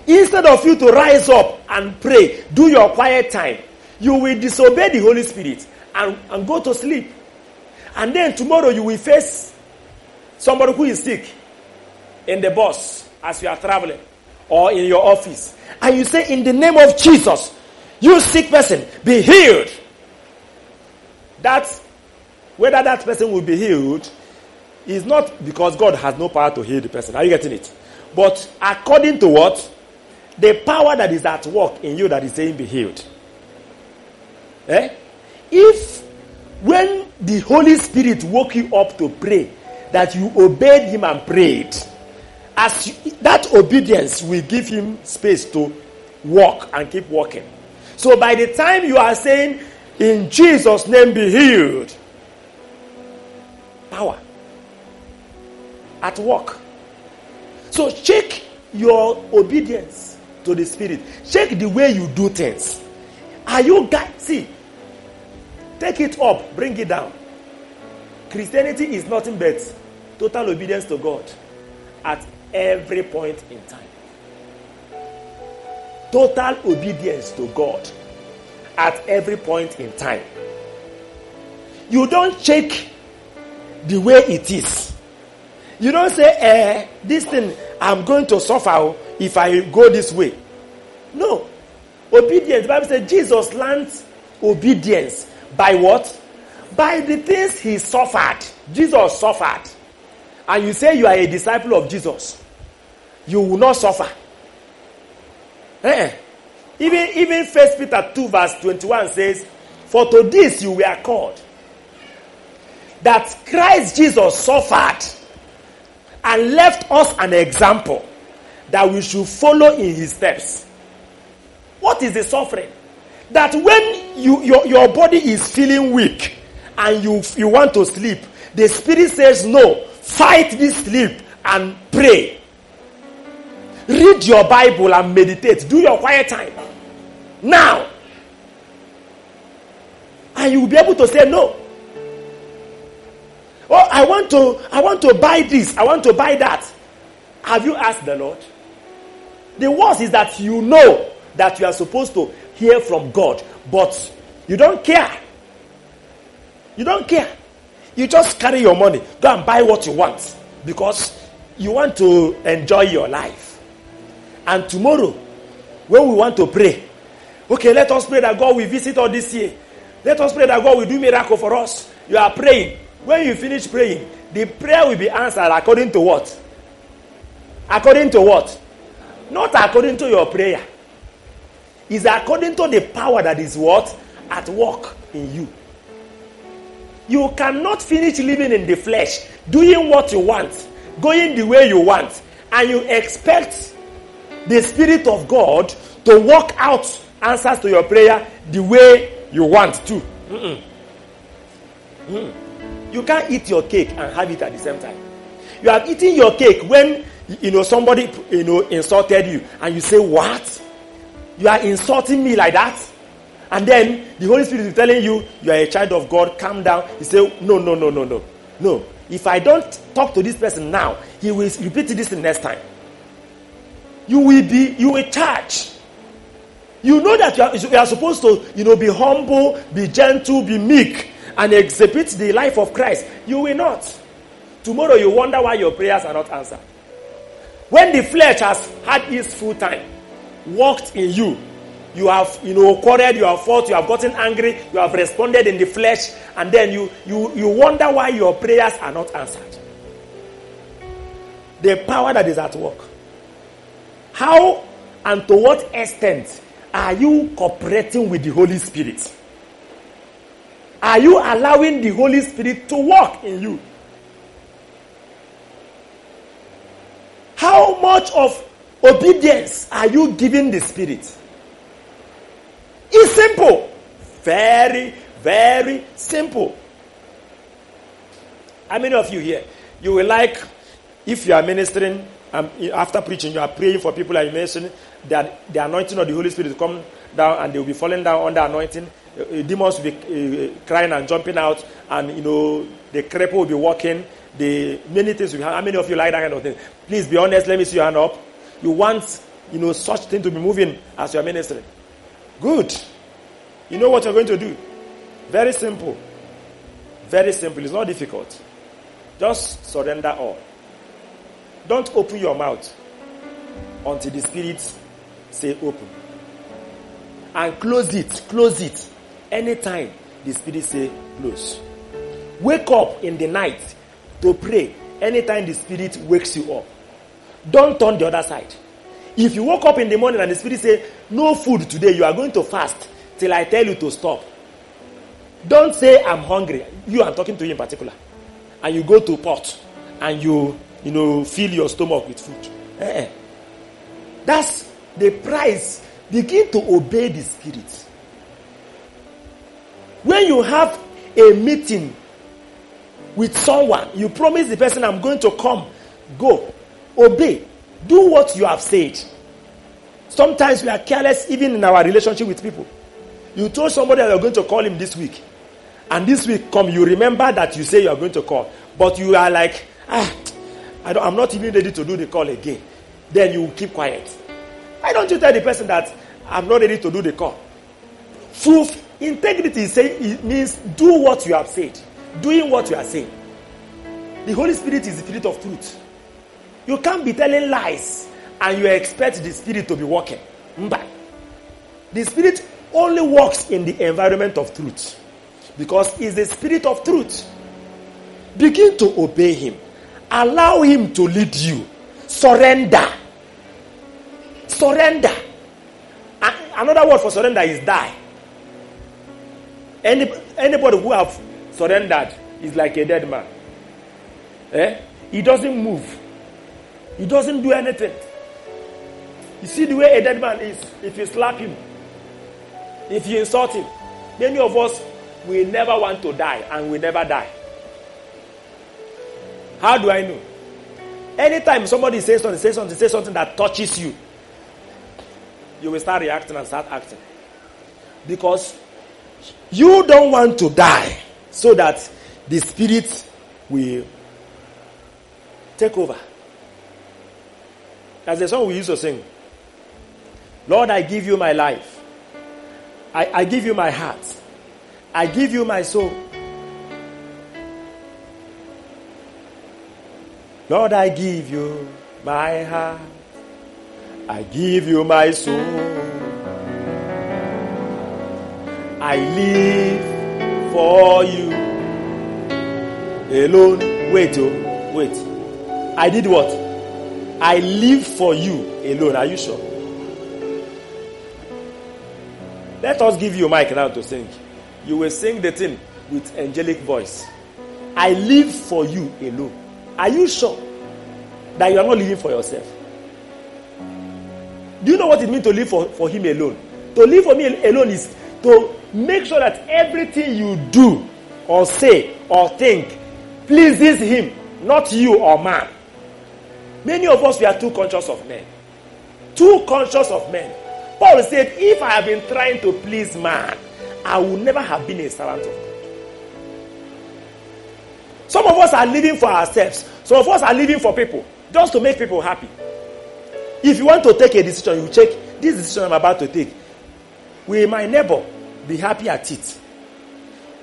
Instead of you to rise up and pray, do your quiet time, you will disobey the Holy Spirit and, and go to sleep. And then tomorrow you will face somebody who is sick in the bus as you are traveling or in your office. And you say, In the name of Jesus, you sick person, be healed. That's whether that person will be healed is not because God has no power to heal the person. Are you getting it? But according to what? The power that is at work in you that is saying be healed. Eh? If when the Holy Spirit woke you up to pray, that you obeyed him and prayed, as you, that obedience will give him space to walk and keep walking. So by the time you are saying, in Jesus' name be healed, power at work. So check your obedience to the Spirit. Check the way you do things. Are you guys? See, take it up, bring it down. Christianity is nothing but total obedience to God at every point in time. Total obedience to God at every point in time. You don't check the way it is. You don't say, eh, this thing, I'm going to suffer if I go this way. No. Obedience. The Bible says Jesus learned obedience by what? By the things he suffered. Jesus suffered. And you say you are a disciple of Jesus. You will not suffer. Eh. Even, even First Peter 2 verse 21 says, For to this you were called. That Christ Jesus suffered and left us an example that we should follow in his steps. What is the suffering? That when you, your, your body is feeling weak and you, you want to sleep, the Spirit says, No, fight this sleep and pray. Read your Bible and meditate. Do your quiet time. Now. And you will be able to say no. Oh, I want to, I want to buy this. I want to buy that. Have you asked the Lord? The worst is that you know that you are supposed to hear from God, but you don't care. You don't care. You just carry your money, go and buy what you want because you want to enjoy your life. And tomorrow, when we want to pray, okay, let us pray that God will visit us this year. Let us pray that God will do miracle for us. You are praying. When you finish praying, the prayer will be answered according to what? According to what? Not according to your prayer. It's according to the power that is what? At work in you. You cannot finish living in the flesh, doing what you want, going the way you want, and you expect the Spirit of God to work out answers to your prayer the way you want to. Mm-mm. Mm. You can't eat your cake and have it at the same time. You have eaten your cake when you know somebody you know insulted you, and you say, "What? You are insulting me like that?" And then the Holy Spirit is telling you you are a child of God. Calm down. You say, "No, no, no, no, no, no. If I don't talk to this person now, he will repeat this next time. You will be you will charge." You know that you are, you are supposed to, you know, be humble, be gentle, be meek and exhibit the life of Christ, you will not. Tomorrow you wonder why your prayers are not answered. When the flesh has had its full time, worked in you, you have, you know, quarreled, you have fought, you have gotten angry, you have responded in the flesh, and then you, you, you wonder why your prayers are not answered. The power that is at work. How and to what extent are you cooperating with the Holy Spirit? Are you allowing the Holy Spirit to work in you? How much of obedience are you giving the Spirit? It's simple. Very, very simple. How many of you here? You will like, if you are ministering, um, after preaching, you are praying for people and you mention that the anointing of the Holy Spirit come down and they will be falling down under anointing Uh, uh, demons will be uh, uh, crying and jumping out, and you know the cripple will be walking. The many things will happen. How many of you like that kind of thing? Please be honest. Let me see your hand up. You want you know such thing to be moving as your ministry. Good. You know what you're going to do. Very simple. Very simple. It's not difficult. Just surrender all. Don't open your mouth until the Spirit say open. And close it. Close it. Anytime the Spirit say close. Wake up in the night to pray. Anytime the Spirit wakes you up. Don't turn the other side. If you woke up in the morning and the Spirit say, no food today, you are going to fast till I tell you to stop. Don't say I'm hungry. You are talking to you in particular. And you go to pot and you, you know, fill your stomach with food. Eh-eh. That's the price. Begin to obey the Spirit. When you have a meeting with someone, you promise the person, I'm going to come. Go. Obey. Do what you have said. Sometimes we are careless even in our relationship with people. You told somebody that you're going to call him this week. And this week come, you remember that you say you are going to call. But you are like, ah, I am not even ready to do the call again. Then you keep quiet. Why don't you tell the person that I'm not ready to do the call? Full integrity say, it means do what you have said. Doing what you are saying. The Holy Spirit is the spirit of truth. You can't be telling lies and you expect the spirit to be working. Mba. The spirit only works in the environment of truth because he's the spirit of truth. Begin to obey him. Allow him to lead you. Surrender. Surrender. Another word for surrender is die. Any, anybody who have surrendered is like a dead man. Eh? He doesn't move. He doesn't do anything. You see the way a dead man is. If you slap him, if you insult him, many of us we never want to die and we never die. How do I know? Anytime somebody says something, says something, says something that touches you, you will start reacting and start acting. Because you don't want to die so that the spirit will take over. As the song we used to sing Lord, I give you my life, I, I give you my heart, I give you my soul. Lord, I give you my heart, I give you my soul. I live for you alone. Wait, oh, wait. I did what? I live for you alone. Are you sure? Let us give you a mic now to sing. You will sing the thing with angelic voice. I live for you alone. Are you sure that you are not living for yourself? Do you know what it means to live for, for him alone? To live for me alone is to make sure that everything you do or say or think pleases him, not you or man. Many of us, we are too conscious of men. Too conscious of men. Paul said, If I have been trying to please man, I would never have been a servant of God. Some of us are living for ourselves. Some of us are living for people, just to make people happy. If you want to take a decision, you check this decision I'm about to take. Will my neighbor be happy at it?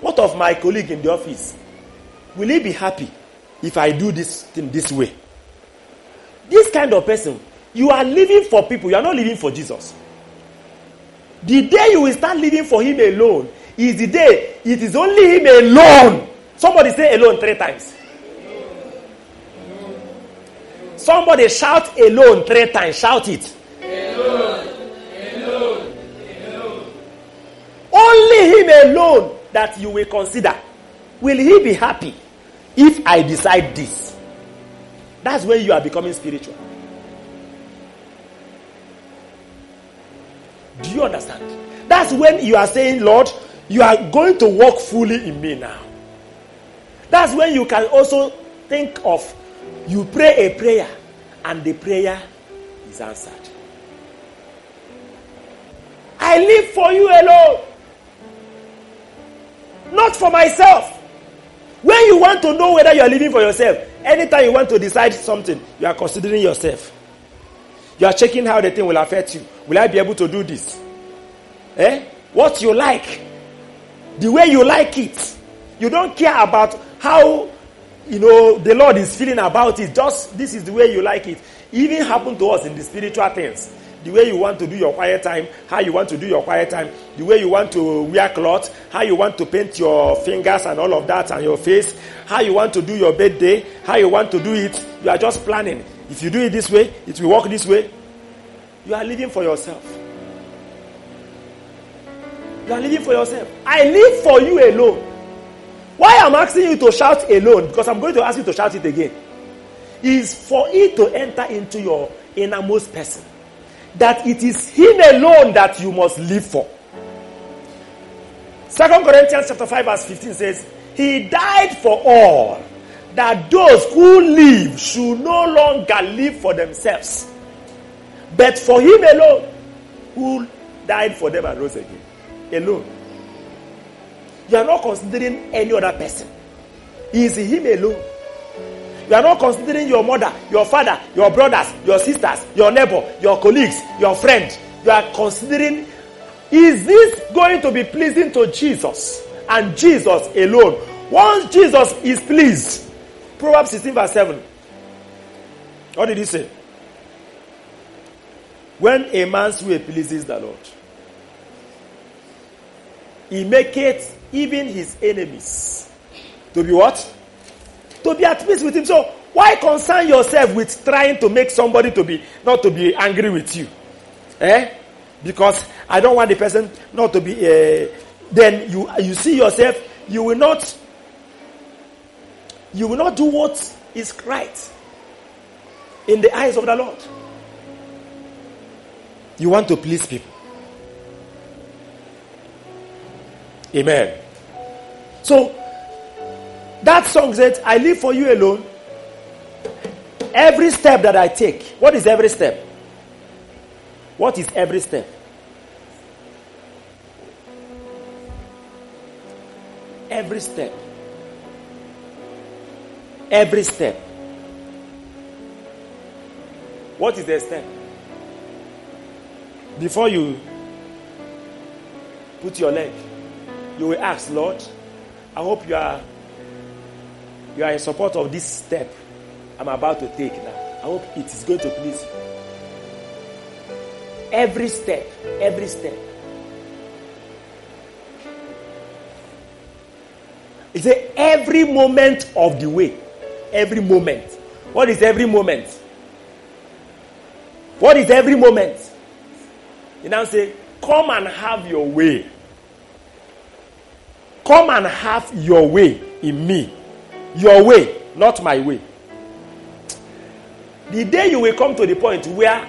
What of my colleague in the office? Will he be happy if I do this thing this way? This kind of person, you are living for people, you are not living for Jesus. The day you will start living for Him alone is the day it is only Him alone. Somebody say alone three times. Somebody shout alone three times. Shout it. Alone, Only Him alone that you will consider. Will He be happy if I decide this? That's when you are becoming spiritual. Do you understand? That's when you are saying, Lord, you are going to walk fully in me now. That's when you can also think of you pray a prayer and the prayer is answered. I live for you alone. Not for myself. When you want to know whether you are living for yourself, anytime you want to decide something, you are considering yourself. You are checking how the thing will affect you. Will I be able to do this? Eh? What you like. The way you like it. You don't care about how you know the Lord is feeling about it. Just this is the way you like it. Even happened to us in the spiritual things. The way you want to do your quiet time, how you want to do your quiet time, the way you want to wear clothes, how you want to paint your fingers and all of that and your face, how you want to do your birthday, how you want to do it. You are just planning. If you do it this way, it will work this way. You are living for yourself. You are living for yourself. I live for you alone. Why I'm asking you to shout alone, because I'm going to ask you to shout it again, is for it to enter into your innermost person. That it is Him alone that you must live for. Second Corinthians chapter 5, verse 15 says, He died for all, that those who live should no longer live for themselves, but for Him alone, who died for them and rose again alone. You are not considering any other person. He is Him alone. You are not considering your mother, your father, your brothers, your sisters, your neighbor, your colleagues, your friend. You are considering is this going to be pleasing to Jesus and Jesus alone? Once Jesus is pleased, Proverbs 16, verse 7. What did he say? When a man's way pleases the Lord, he maketh even his enemies to be what? To be at peace with him. So why concern yourself with trying to make somebody to be not to be angry with you? Eh? Because I don't want the person not to be. Uh, then you you see yourself. You will not. You will not do what is right in the eyes of the Lord. You want to please people. Amen. So that song said, I live for you alone. Every step that I take, what is every step? What is every step? Every step. Every step. What is the step? Before you put your leg, you will ask, Lord, I hope you are you are in support of this step I'm about to take now. I hope it is going to please you. Every step, every step. It's a every moment of the way. Every moment. What is every moment? What is every moment? You now say, Come and have your way. Come and have your way in me. Your way, not my way. The day you will come to the point where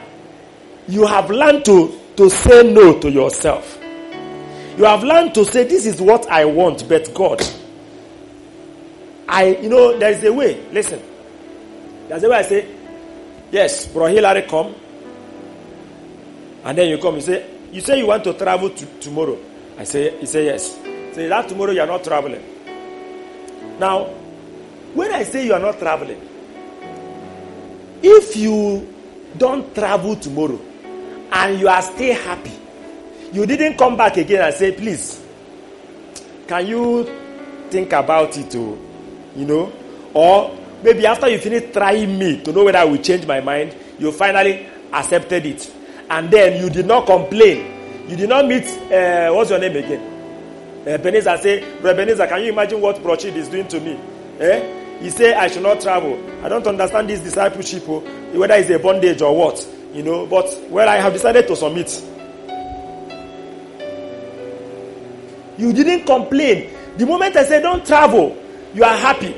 you have learned to, to say no to yourself. You have learned to say, This is what I want, but God. I, you know, there is a way. Listen. There's a way I say, Yes, Bro Hillary, come. And then you come, you say, You say you want to travel to, tomorrow. I say, You say, Yes. Say that tomorrow you are not traveling. Now, when I say you are not traveling, if you don't travel tomorrow and you are still happy, you didn't come back again and say, please, can you think about it to, you know? Or maybe after you finish trying me to know whether I will change my mind, you finally accepted it. And then you did not complain. You did not meet, uh, what's your name again? Uh, say, Brother Beneza, can you imagine what Prochid is doing to me? Eh? He say I should not travel. I don't understand this discipleship, oh, whether it's a bondage or what, you know. But well, I have decided to submit. You didn't complain. The moment I say don't travel, you are happy.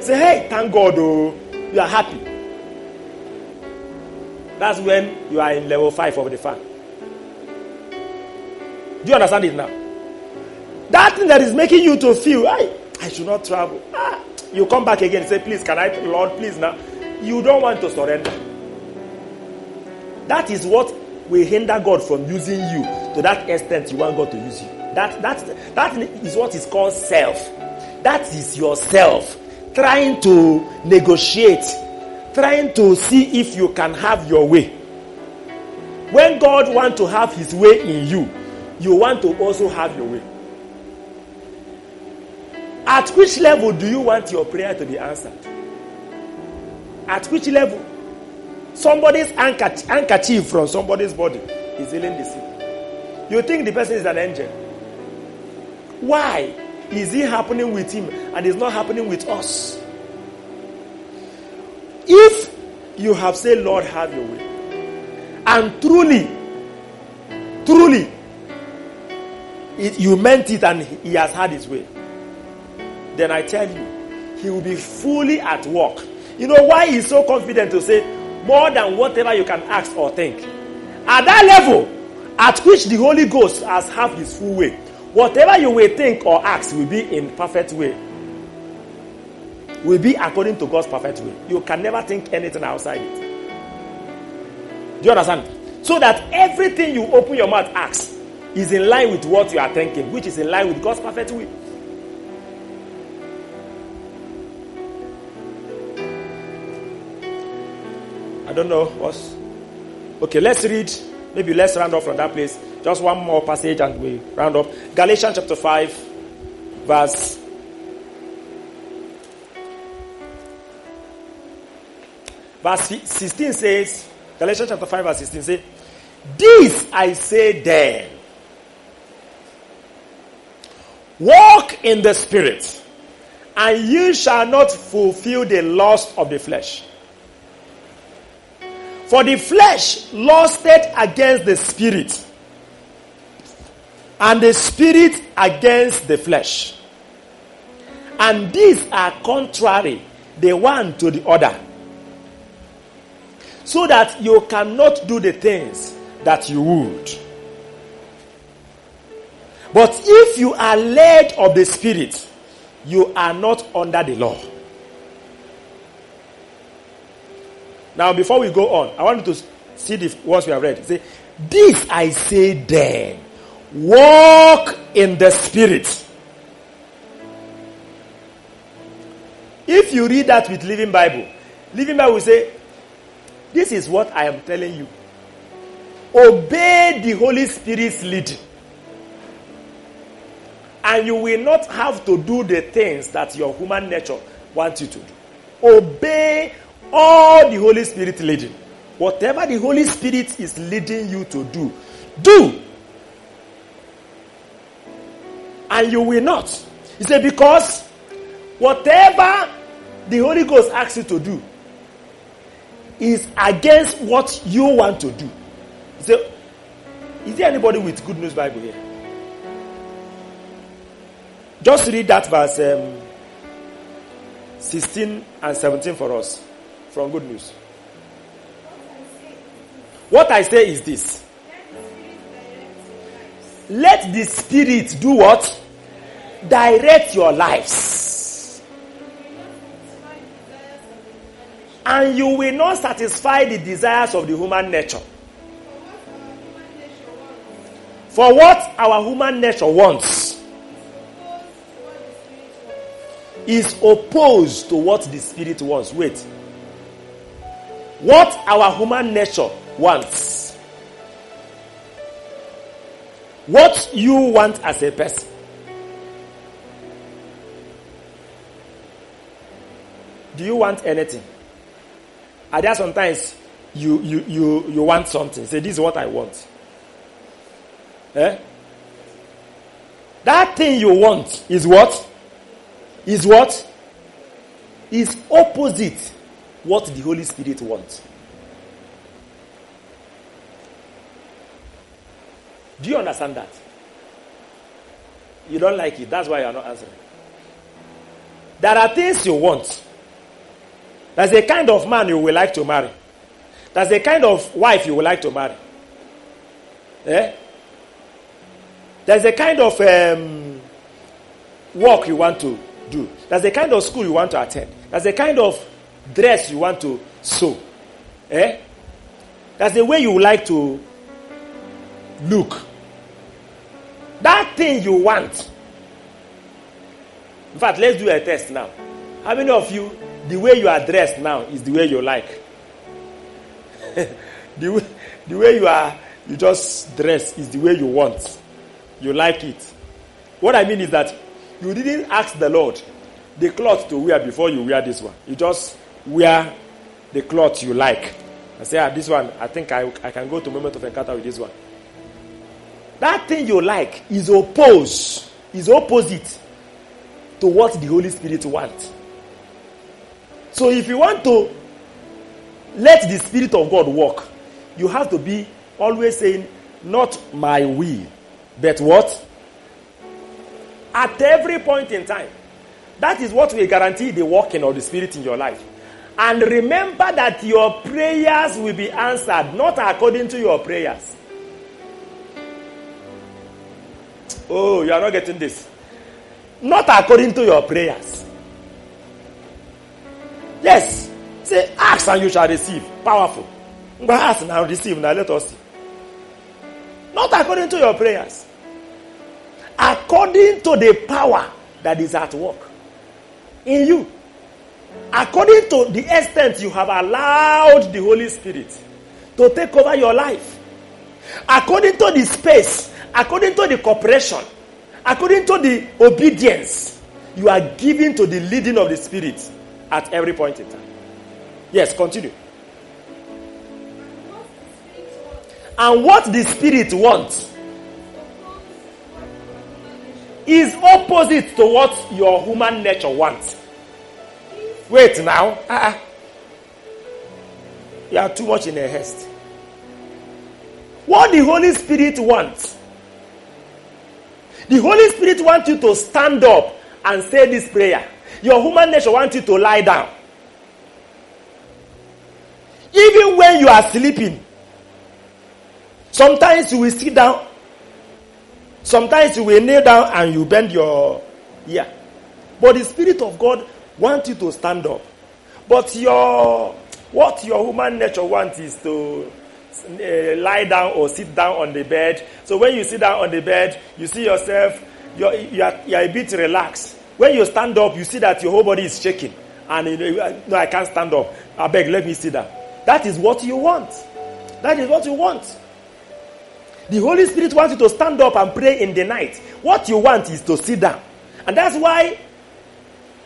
Say, hey, thank God, oh, you are happy. That's when you are in level five of the farm. Do you understand it now? That thing that is making you to feel, I, I should not travel. Ah, you come back again say, please, can I, Lord, please now. You don't want to surrender. That is what will hinder God from using you to that extent you want God to use you. That, that, that is what is called self. That is yourself trying to negotiate, trying to see if you can have your way. When God wants to have his way in you, you want to also have your way. At which level do you want your prayer to be answered? At which level? Somebody's handkerchief from somebody's body is healing the sick. You think the person is an angel. Why is it happening with him and it's not happening with us? If you have said, Lord, have your way, and truly, truly, it, you meant it and he has had his way, then I tell you, he will be fully at work. You know why he's so confident to say more than whatever you can ask or think? At that level, at which the Holy Ghost has have his full way, whatever you will think or ask will be in perfect way. Will be according to God's perfect way. You can never think anything outside it. Do you understand? So that everything you open your mouth ask is in line with what you are thinking, which is in line with God's perfect will. Don't know what's. Okay, let's read. Maybe let's round off from that place. Just one more passage and we round off. Galatians chapter 5, verse. Verse 16 says, Galatians chapter 5, verse 16 says, This I say then Walk in the Spirit, and you shall not fulfill the lust of the flesh. For the flesh lusted against the Spirit, and the Spirit against the flesh. And these are contrary the one to the other. So that you cannot do the things that you would. But if you are led of the Spirit, you are not under the law. Now, before we go on, I want you to see the words we have read. Say, This I say then, walk in the Spirit. If you read that with Living Bible, Living Bible will say, This is what I am telling you. Obey the Holy Spirit's leading and you will not have to do the things that your human nature wants you to do. Obey all the Holy Spirit leading. Whatever the Holy Spirit is leading you to do, do. And you will not. He said, because whatever the Holy Ghost asks you to do is against what you want to do. Said, is there anybody with good news Bible here? Just read that verse um, 16 and 17 for us from Good News. What I say is this. Let the Spirit do what? Direct your lives. And you will not satisfy the desires of the human nature. For what our human nature wants is opposed to what the spirit wants. Wait. What our human nature wants. What you want as a person. Do you want anything? Are there sometimes you you you you want something? Say this is what I want. Eh? That thing you want is what? is what? Is opposite what the Holy Spirit wants. Do you understand that? You don't like it. That's why you are not answering. There are things you want. There's a kind of man you will like to marry. There's a kind of wife you would like to marry. Eh? There's a kind of um, work you want to do. There's a kind of school you want to attend. There's a kind of dress you want to sew. Eh? That's the way you like to look. That thing you want. In fact, let's do a test now. How many of you, the way you are dressed now is the way you like? the, way, the way you are, you just dress is the way you want. You like it. What I mean is that you didn't ask the Lord the cloth to wear before you wear this one. You just wear the cloth you like. I say, ah, this one, I think I, I can go to moment of encounter with this one. That thing you like is opposed, is opposite to what the Holy Spirit wants. So if you want to let the Spirit of God work, you have to be always saying, Not my will, but what? At every point in time. That is what will guarantee the working of the Spirit in your life. And remember that your prayers will be answered, not according to your prayers. Oh, you are not getting this. Not according to your prayers. Yes. Say, ask and you shall receive. Powerful. But ask now, receive now. Let us see. Not according to your prayers. According to the power that is at work in you. According to the extent you have allowed the Holy Spirit to take over your life. According to the space, according to the cooperation, according to the obedience you are giving to the leading of the Spirit at every point in time. Yes, continue. And what the Spirit wants is opposite to what your human nature wants. Wait now. Uh-uh. You are too much in a haste. What the Holy Spirit wants. The Holy Spirit wants you to stand up and say this prayer. Your human nature wants you to lie down. Even when you are sleeping, sometimes you will sit down Sometimes you will kneel down and you bend your ear. But the Spirit of God wants you to stand up. But your what your human nature wants is to uh, lie down or sit down on the bed. So when you sit down on the bed, you see yourself, you're, you are, you are a bit relaxed. When you stand up, you see that your whole body is shaking. And you know, no, I can't stand up. I beg, let me sit down. That is what you want. That is what you want. The Holy Spirit wants you to stand up and pray in the night. What you want is to sit down. And that's why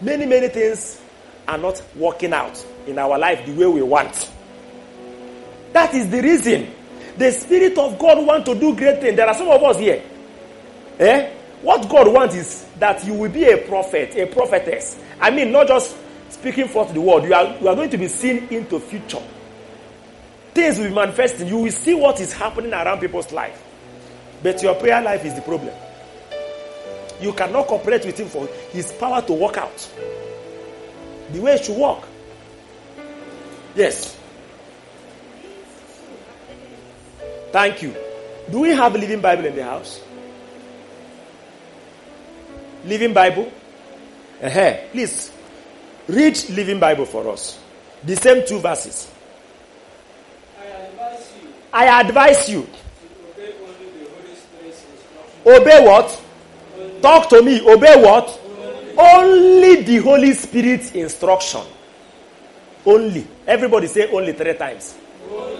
many, many things are not working out in our life the way we want. That is the reason. The Spirit of God wants to do great things. There are some of us here. Eh? What God wants is that you will be a prophet, a prophetess. I mean, not just speaking forth the word. You are, you are going to be seen into future things will be manifesting. You will see what is happening around people's life. But your prayer life is the problem. You cannot cooperate with him for his power to work out. The way it should work. Yes. Thank you. Do we have a Living Bible in the house? Living Bible? Uh-huh. Please read Living Bible for us. The same two verses. I advise you. Obey what? Talk to me. Obey what? Only the Holy Spirit's instruction. Only. Everybody say only three times.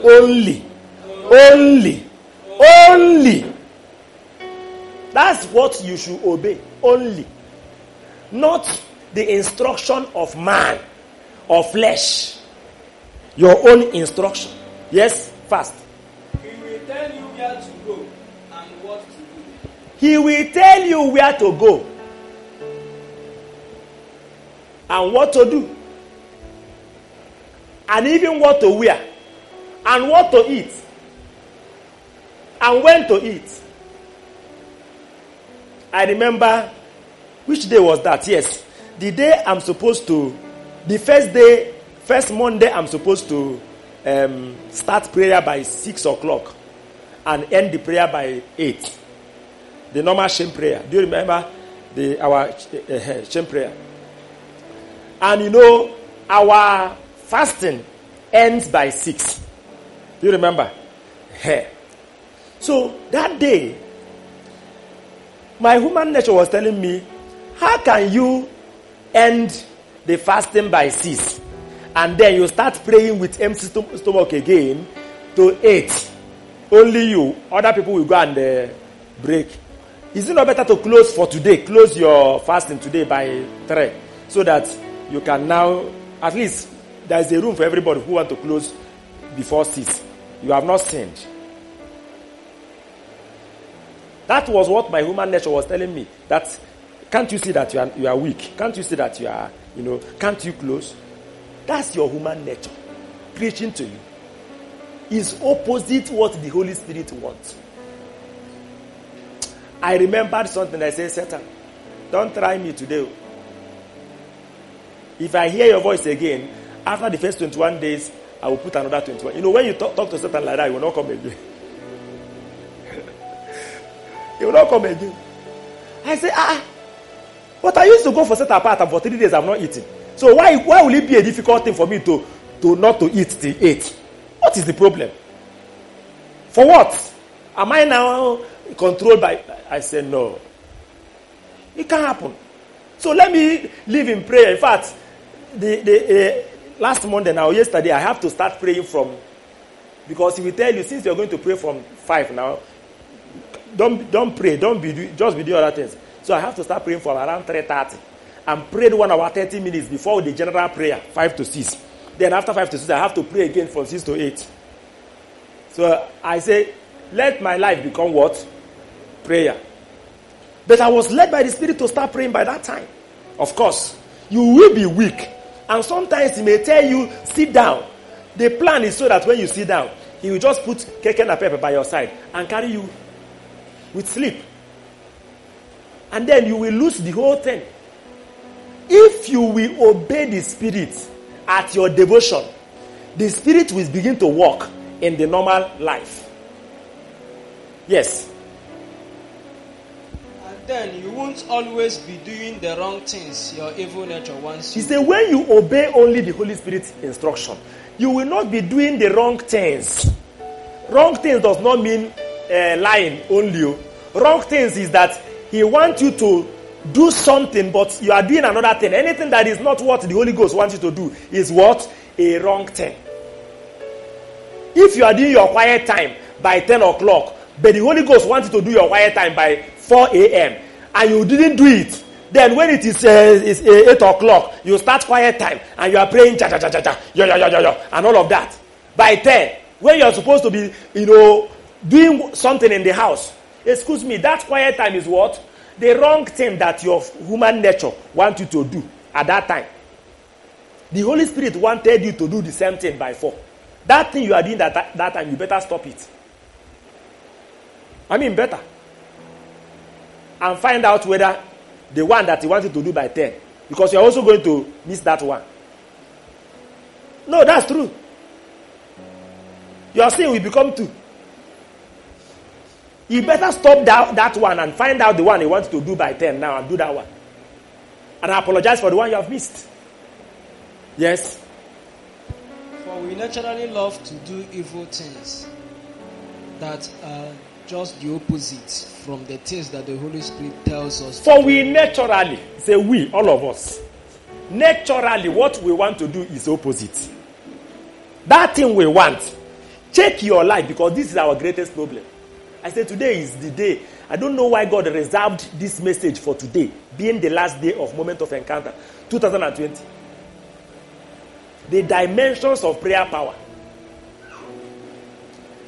Only. Only. Only. That's what you should obey. Only. Not the instruction of man or flesh. Your own instruction. Yes? Fast. tell you where to go and what to do. He will tell you where to go and what to do, and even what to wear, and what to eat, and when to eat. I remember which day was that? Yes, the day I'm supposed to, the first day, first Monday, I'm supposed to um, start prayer by six o'clock and end the prayer by 8. The normal shame prayer. Do you remember the our uh, shame prayer? And you know, our fasting ends by 6. Do you remember? So that day, my human nature was telling me, how can you end the fasting by six and then you start praying with empty stom- stomach again to eight? Only you. Other people will go and uh, break. Is it not better to close for today? Close your fasting today by three so that you can now, at least, there is a room for everybody who want to close before six. You have not sinned. That was what my human nature was telling me. That can't you see that you are, you are weak? Can't you see that you are, you know, can't you close? That's your human nature preaching to you. Is opposite what the Holy Spirit wants. I remembered something. I said, Satan, don't try me today. If I hear your voice again, after the first 21 days, I will put another 21. You know, when you talk, talk to Satan like that, he will not come again. he will not come again. I say, ah, but I used to go for set apart and for three days I've not eaten. So why, why will it be a difficult thing for me to, to not to eat till eight? What is the problem? For what? Am I now controlled by? I said, no. It can't happen. So let me live in prayer. In fact, the, the uh, last Monday now, yesterday, I have to start praying from because he will tell you since you're going to pray from five now, don't don't pray, don't be just be doing other things. So I have to start praying from around three thirty, and prayed one hour thirty minutes before the general prayer, five to six. Then after five to six, I have to pray again from six to eight. So I say, let my life become what prayer. But I was led by the Spirit to start praying by that time. Of course, you will be weak. And sometimes he may tell you, sit down. The plan is so that when you sit down, he will just put cake and a pepper by your side and carry you with sleep. And then you will lose the whole thing. If you will obey the Spirit at your devotion, the Spirit will begin to walk in the normal life. Yes. Then you won't always be doing the wrong things your evil nature wants you. He said, when you obey only the Holy Spirit's instruction, you will not be doing the wrong things. Wrong things does not mean uh, lying only. oh. Wrong things is that He wants you to do something, but you are doing another thing. Anything that is not what the Holy Ghost wants you to do is what? A wrong thing. If you are doing your quiet time by 10 o'clock, but the Holy Ghost wants you to do your quiet time by 4 a.m., and you didn't do it, then when it is, uh, is uh, 8 o'clock, you start quiet time and you are praying cha cha cha cha cha, yo yo yo yo yo, and all of that. By 10, when you are supposed to be, you know, doing something in the house, excuse me, that quiet time is what? The wrong thing that your human nature wants you to do at that time. The Holy Spirit wanted you to do the same thing by 4. That thing you are doing that, that time, you better stop it. I mean, better. And find out whether the one that he wanted to do by 10, because you're also going to miss that one. No, that's true. Your sin will become two. You better stop that, that one and find out the one you want to do by 10 now and do that one. And I apologize for the one you have missed. Yes? For we naturally love to do evil things that are just the opposite from the things that the Holy Spirit tells us. For we naturally, say we, all of us, naturally what we want to do is opposite. That thing we want. Check your life because this is our greatest problem. I say today is the day. I don't know why God reserved this message for today, being the last day of Moment of Encounter 2020. The dimensions of prayer power.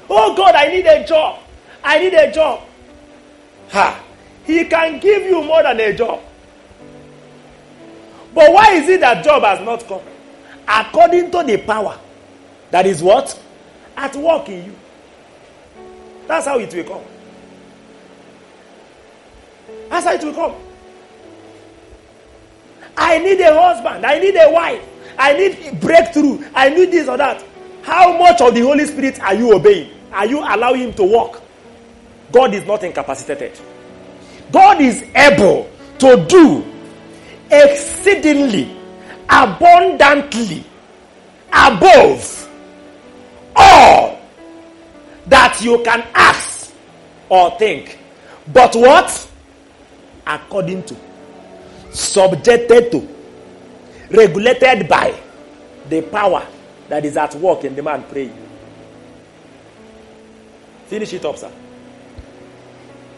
Oh God, I need a job. I need a job. Ha! He can give you more than a job. But why is it that job has not come? According to the power that is what? At work in you. That's how it will come. That's how it will come. I need a husband. I need a wife. I need breakthrough. I need this or that. How much of the Holy Spirit are you obeying? Are you allowing Him to work? God is not incapacitated. God is able to do exceedingly, abundantly, above all that you can ask or think. But what? according to, subjected to, regulated by the power that is at work in the man praying. Finish it up, sir.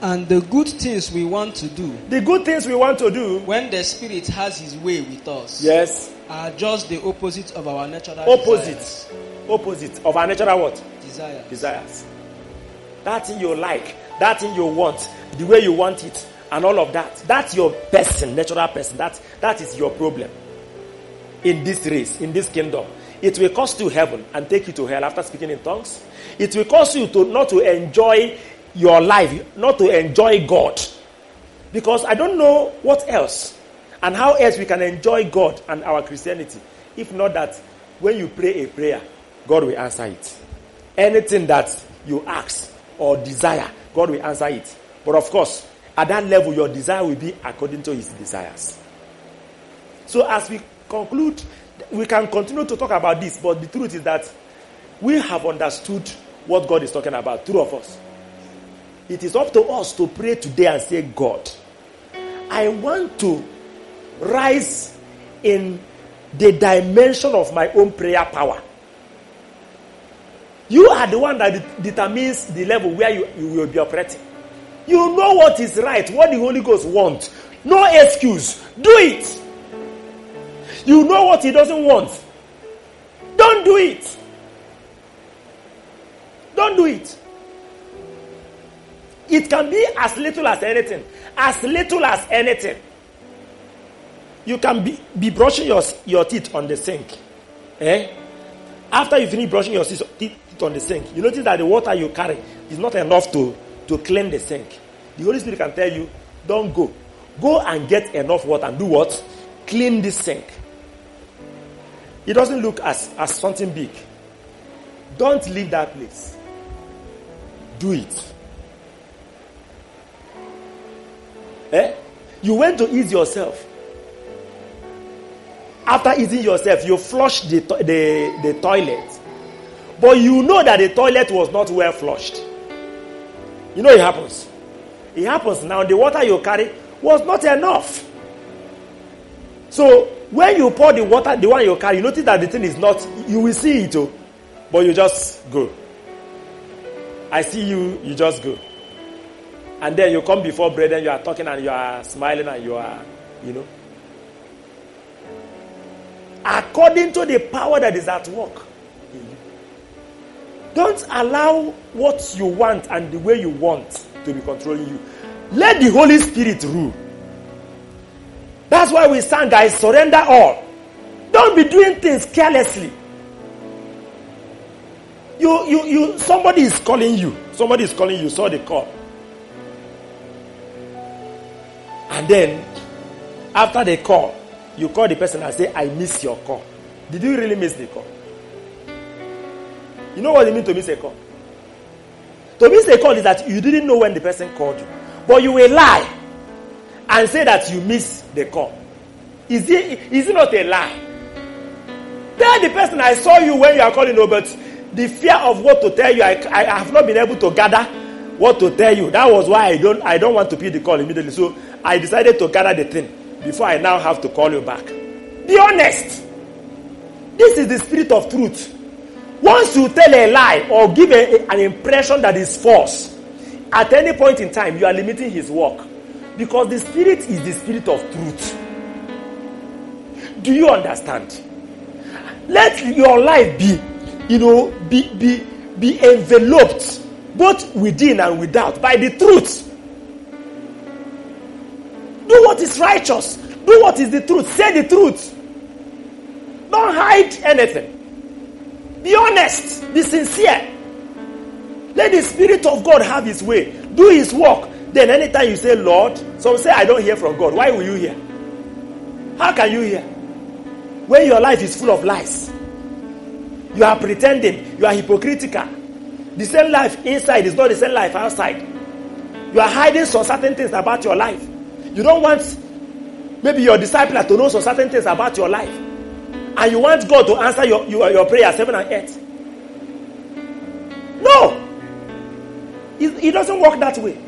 And the good things we want to do, The good things we want to do, when the Spirit has His way with us, yes, are just the opposite of our natural opposite, desires. opposite of our natural what? Desires. Desires. That thing you like, that thing you want, the way you want it, and all of that. That's your person, natural person. That, that is your problem. In this race, in this kingdom. It will cost you heaven and take you to hell after speaking in tongues. It will cost you to not to enjoy your life, not to enjoy God. Because I don't know what else and how else we can enjoy God and our Christianity. If not that when you pray a prayer, God will answer it. Anything that you ask or desire, God will answer it. But of course, at that level, your desire will be according to his desires. So as we conclude, we can continue to talk about this, but the truth is that we have understood what God is talking about, two of us. It is up to us to pray today and say, God, I want to rise in the dimension of my own prayer power. You are the one that de- determines the level where you, you will be operating. You know what is right, what the Holy Ghost wants. No excuse. Do it. You know what He doesn't want. Don't do it. Don't do it. It can be as little as anything. As little as anything. You can be, be brushing your, your teeth on the sink. Eh? After you finish brushing your teeth on the sink, you notice that the water you carry is not enough to, to clean the sink. The Holy Spirit can tell you, don't go. Go and get enough water and do what? Clean this sink. It doesn't look as, as something big. Don't leave that place. Do it. Eh? You went to ease yourself. After easing yourself, you flushed the, to- the, the toilet. But you know that the toilet was not well flushed. You know it happens. It happens now. The water you carry was not enough. So when you pour the water, the one you carry, you notice that the thing is not, you will see it, oh, but you just go. I see you, you just go. And then you come before brethren, you are talking and you are smiling and you are, you know. According to the power that is at work. in you. Don't allow what you want and the way you want to be controlling you. Let the Holy Spirit rule. That's why we sang, guys, surrender all. Don't be doing things carelessly. You, you, you, somebody is calling you. Somebody is calling you. Saw the call. And then, after the call, you call the person and say, I miss your call. Did you really miss the call? You know what it means to miss a call? To miss a call is that you didn't know when the person called you. But you will lie and say that you missed the call. Is it, is it not a lie? Tell the person I saw you when you are calling, no, but the fear of what to tell you, I, I have not been able to gather what to tell you. That was why I don't I don't want to pick the call immediately. So I decided to gather the thing before I now have to call you back. Be honest. This is the spirit of truth. Once you tell a lie or give a, an impression that is false, at any point in time, you are limiting his work. Because the spirit is the spirit of truth. Do you understand? Let your life be, you know, be, be, be enveloped both within and without by the truth. Do what is righteous. Do what is the truth. Say the truth. Don't hide anything. Be honest. Be sincere. Let the Spirit of God have His way. Do His work. Then, anytime you say, Lord, some say, I don't hear from God. Why will you hear? How can you hear? When your life is full of lies, you are pretending, you are hypocritical. The same life inside is not the same life outside. You are hiding some certain things about your life. You don't want maybe your disciple to know some certain things about your life. And you want God to answer your, your, your prayers, and eight. No! It, it doesn't work that way.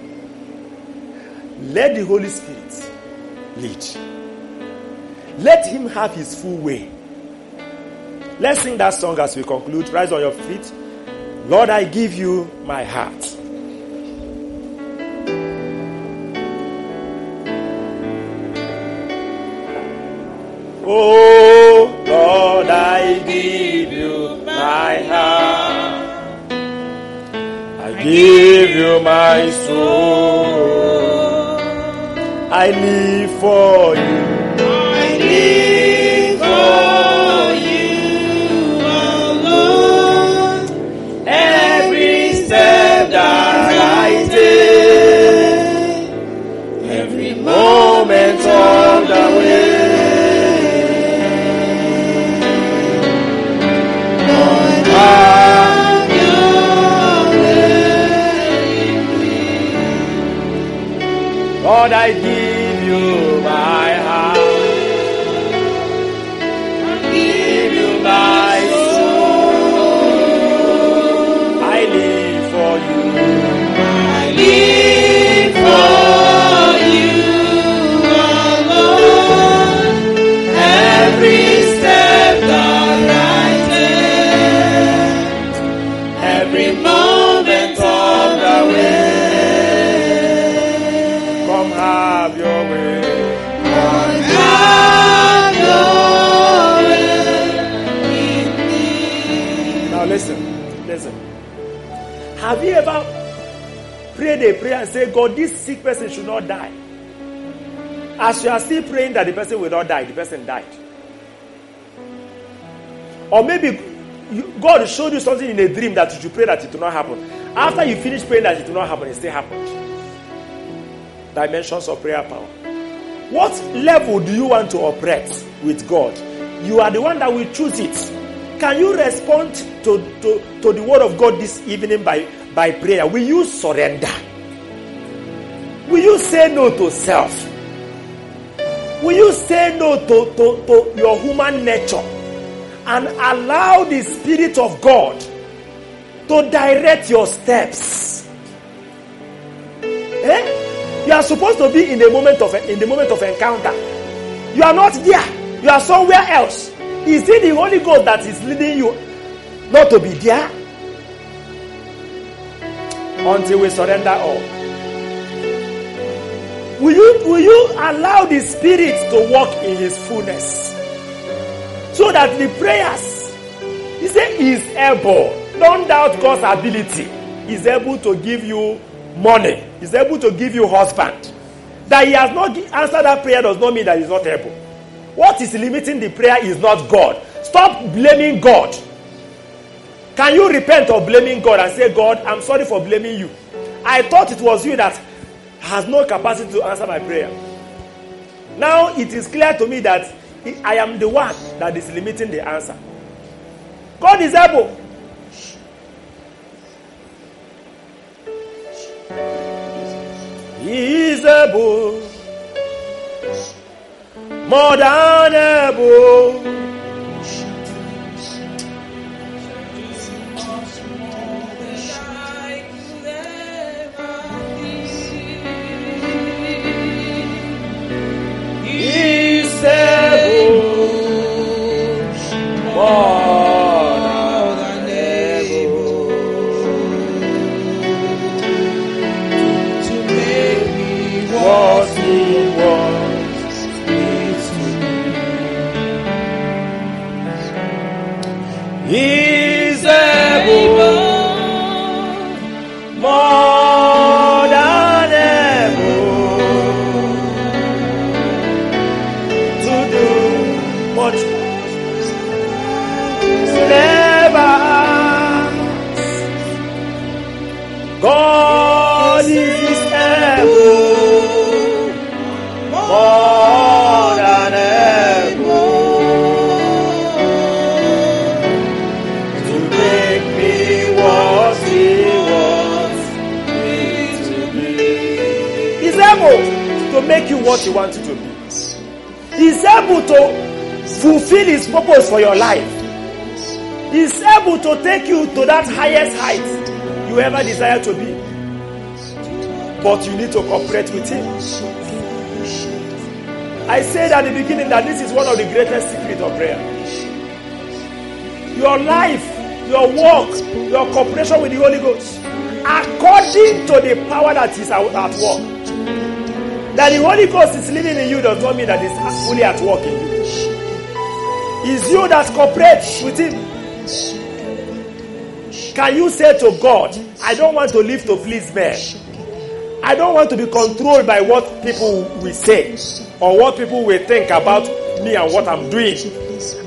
Let the Holy Spirit lead. Let Him have His full way. Let's sing that song as we conclude. Rise on your feet. Lord, I give you my heart. Oh Lord, I give you my heart. I give you my soul. I live for you. Lord, I give you a prayer and say, God, this sick person should not die? As you are still praying that the person will not die, the person died. Or maybe God showed you something in a dream that you should pray that it will not happen. After you finish praying that it will not happen, it still happened. Dimensions of prayer power. What level do you want to operate with God? You are the one that will choose it. Can you respond to, to, to the word of God this evening by, by prayer? Will you surrender? Will you say no to self? Will you say no to, to, to your human nature and allow the Spirit of God to direct your steps? Eh? You are supposed to be in the moment of in the moment of encounter. You are not there. You are somewhere else. Is it the Holy Ghost that is leading you not to be there? Until we surrender all. Will you, will you allow the Spirit to walk in His fullness? So that the prayers, He said, is able. Don't doubt God's ability. He's able to give you money. He's able to give you husband. That He has not answered that prayer does not mean that He's not able. What is limiting the prayer is not God. Stop blaming God. Can you repent of blaming God and say, God, I'm sorry for blaming you? I thought it was you that has no capacity to answer my prayer. Now it is clear to me that I am the one that is limiting the answer. God is able. He is able. More than able. For your life. He's able to take you to that highest height you ever desire to be. but you need to cooperate with Him. I said at the beginning that this is one of the greatest secrets of prayer. Your life, your work, your cooperation with the Holy Ghost, according to the power that is at work. That the Holy Ghost is living in you does not mean that it's fully at work in you. It's you that cooperates with Him. Can you say to God, I don't want to live to please men? I don't want to be controlled by what people will say or what people will think about me and what I'm doing.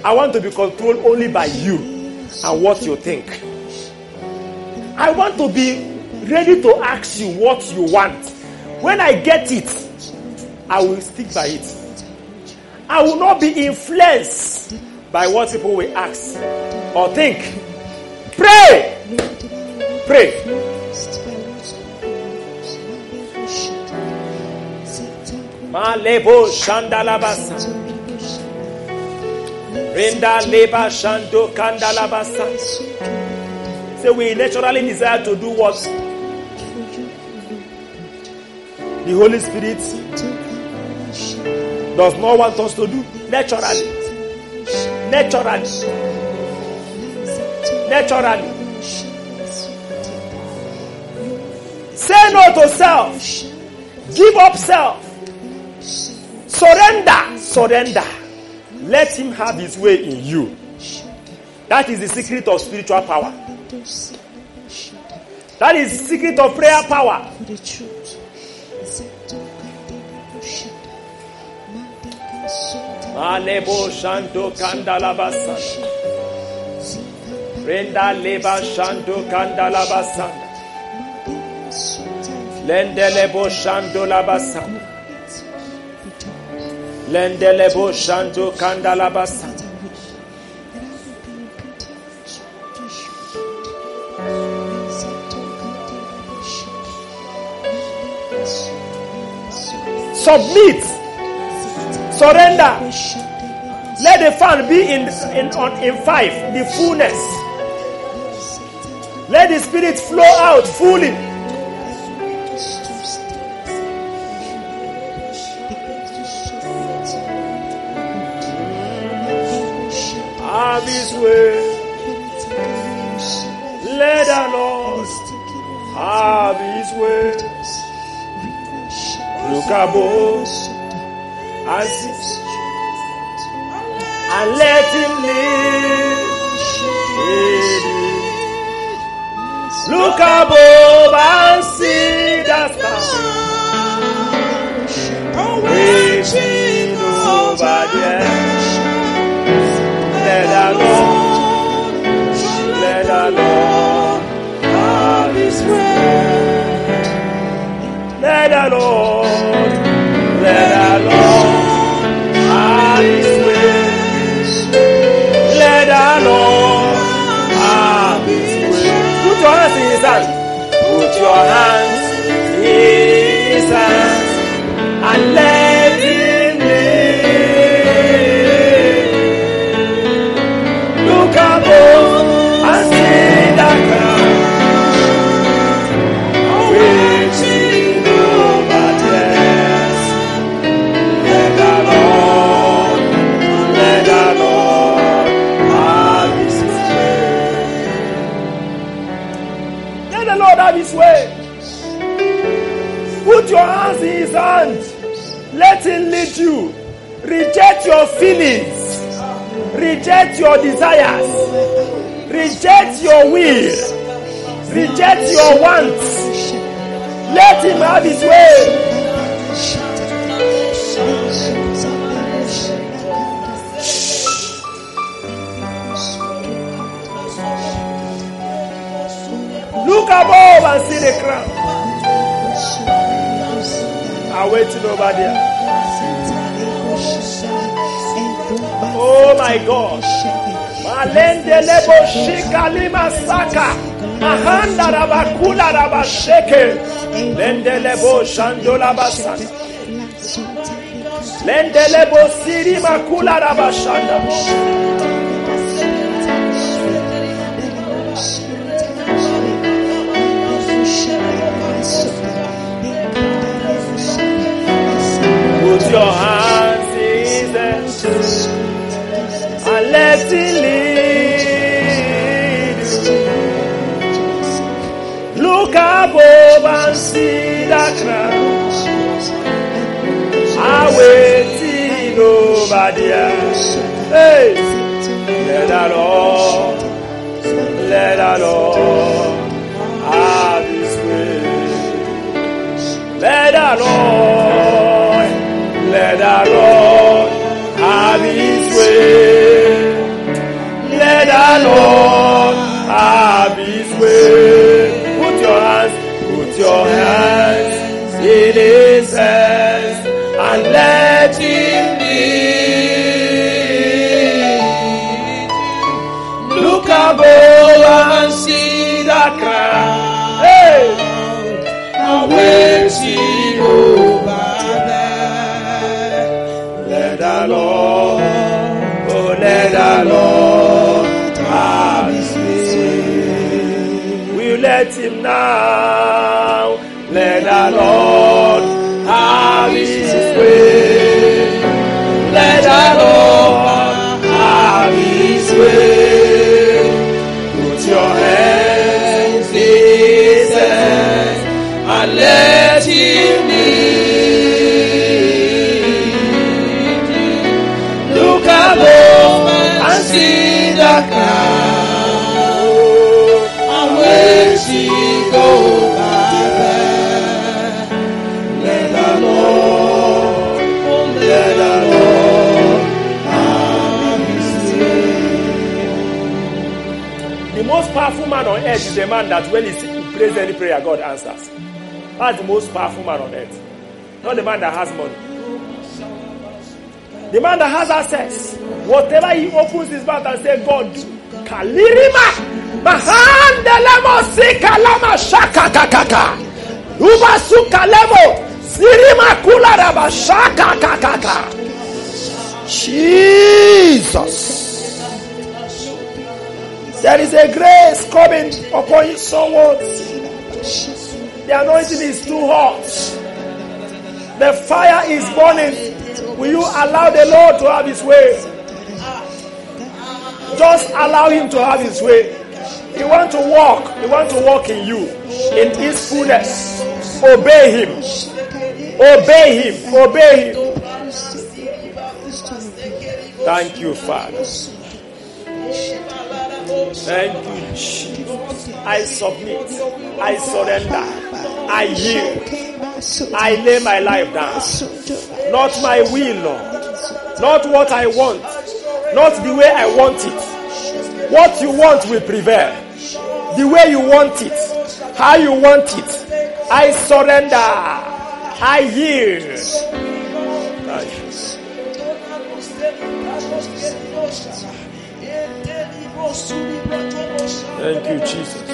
I want to be controlled only by you and what you think. I want to be ready to ask you what you want. When I get it, I will stick by it. I will not be influenced by what people will ask or think. Pray. Pray. Malebo shandalabasa. Renda leba shando kandalabasa. So we naturally desire to do what the Holy Spirit does not want us to do naturally. Naturally. Naturally. Say no to self. Give up self. Surrender. Surrender. Let him have his way in you. That is the secret of spiritual power. That is the secret of prayer power. Alebo Shanto Kandalabasa. Renda Leba Shanto Kandalabasa. Lendelebo Shanto Labasa. Lendelebo Shanto Kandalabasa. Submit. Surrender. Let the fan be in, in, on, in five, the fullness. Let the spirit flow out fully. There. Let Lord, let the Lord have. Let Lord, let Lord your feelings. Reject your desires. Reject your will. Reject your wants. Let Him have His way. Look above and see the crown. I'm waiting over there. Oh my God. Malende lebo shikalima saka. Mahanda rabakula rabasheke. Lende lebo shandola basaka. Lende lebo siri makula rabashanda. Over. Hey, let Lord, let the Lord have His way. Let Lord, let the Lord have His way. Let the Lord have His way. Put your hands, put your hands in His hands and let Him lead. See the over there. Let the Lord, oh let the Lord have His way. We let Him now. Let the Lord man on earth is a man that when he prays any prayer, God answers. That's the most powerful man on earth. Not the man that has money. The man that has access. Whatever he opens his mouth and says, God do. Kalirima. Mahandelemo sikalama shaka kakaka. Uba sukalemo. Sirima kula shaka kakaka. Jesus. There is a grace coming upon you. someone. The anointing is too hot. The fire is burning. Will you allow the Lord to have his way? Just allow him to have his way. He want to walk. He want to walk in you. In his fullness. Obey him. Obey him. Obey him. Thank you, Father. Thank you, Jesus. I submit. I surrender. I yield. I lay my life down. Not my will, Lord. Not what I want. Not the way I want it. What you want will prevail. The way you want it. How you want it. I surrender. I yield. Thank you. Jesus.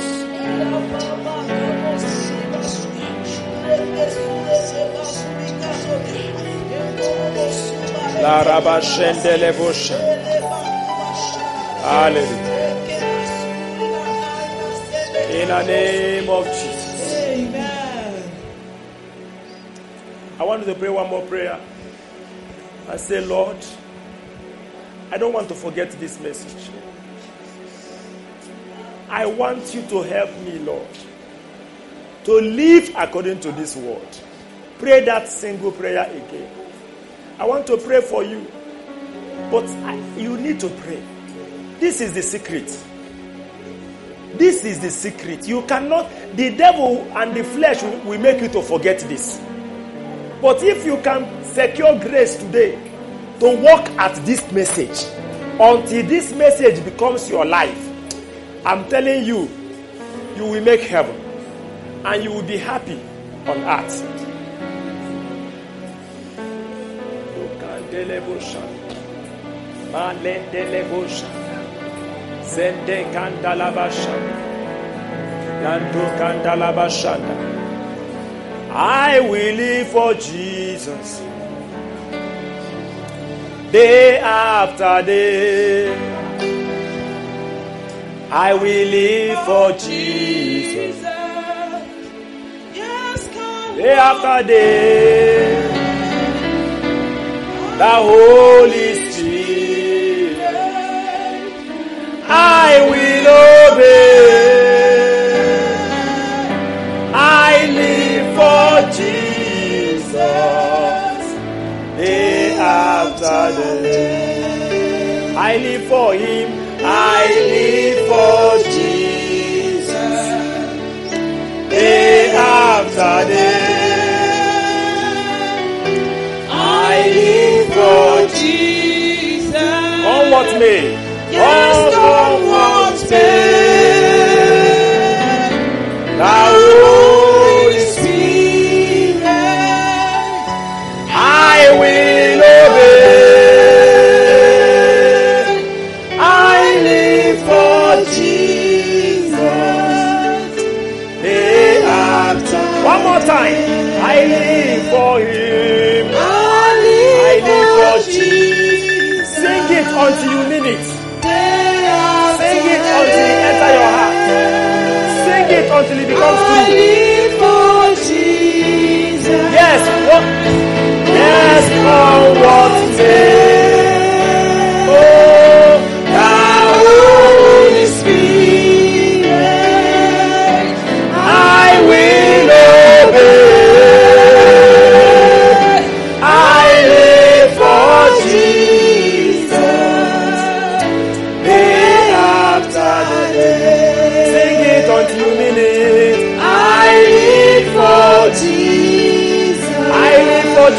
La raba shendele bosha. Hallelujah. In the name of Jesus. Amen. I want to pray one more prayer. I say, Lord, I don't want to forget this message. I want you to help me, Lord, to live according to this word. Pray that single prayer again. I want to pray for you, but I, you need to pray. This is the secret. This is the secret. You cannot, the devil and the flesh will, will make you to forget this. But if you can secure grace today to walk at this message until this message becomes your life, I'm telling you, you will make heaven and you will be happy on earth. I will live for Jesus. Day after day. I will live for Jesus. Day after day, the Holy Spirit, I will obey. I live for Jesus. Day after day, I live for Him. I live for Jesus. Day after day, I live for Jesus. All what may. Until it becomes I true. live for Jesus. Yes. What? Yes. Come what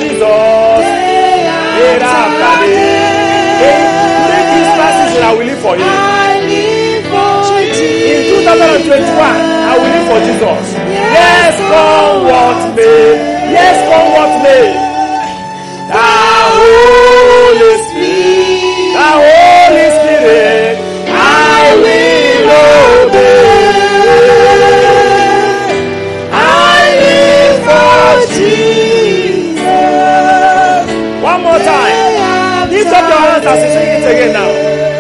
Jesus. Day after day. Today Christmas I will live for for In 2021, I will live for Jesus. Yes, come what may. Yes, come what may. The Holy Spirit, the Holy Spirit, up your hands as you sing it again now.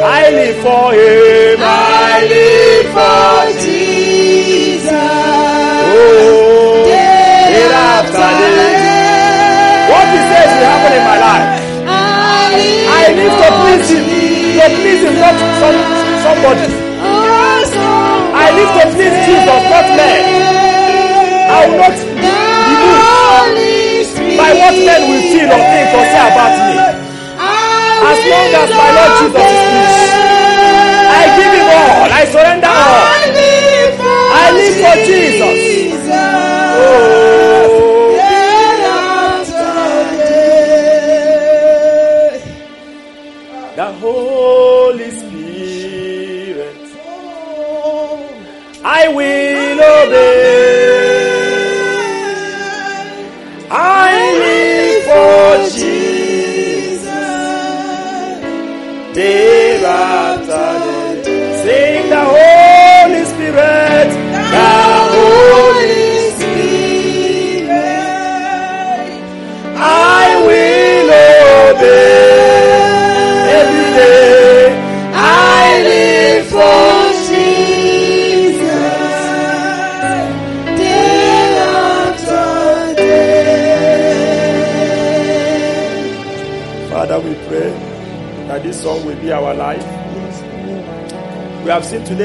I live for Him. I live for Jesus. Oh, Day after day. What He says will happen in my life. I live to please Him. To please Him, not some, somebody. Oh, I live to please Jesus, not men. I will not be moved by what men will feel or think or say about me. As long as my Lord Jesus is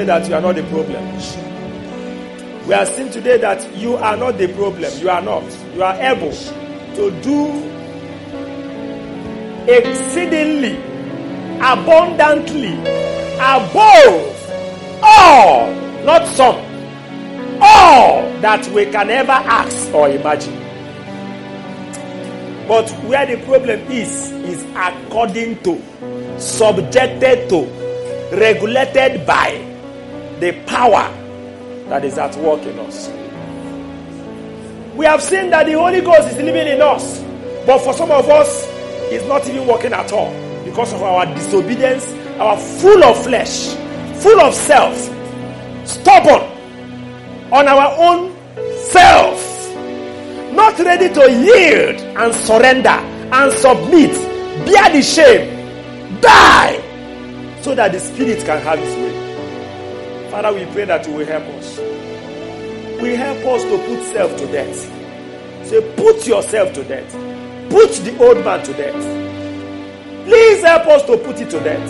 that you are not the problem. We are seen today that you are not the problem. You are not. You are able to do exceedingly, abundantly, above all, not some, all that we can ever ask or imagine. But where the problem is, is according to, subjected to, regulated by the power that is at work in us. We have seen that the Holy Ghost is living in us, but for some of us, it's not even working at all because of our disobedience, our full of flesh, full of self, stubborn on our own self not ready to yield and surrender and submit, bear the shame, die, so that the Spirit can have His way. Father, we pray that you will help us. We help us to put self to death. Say, put yourself to death. Put the old man to death. Please help us to put it to death,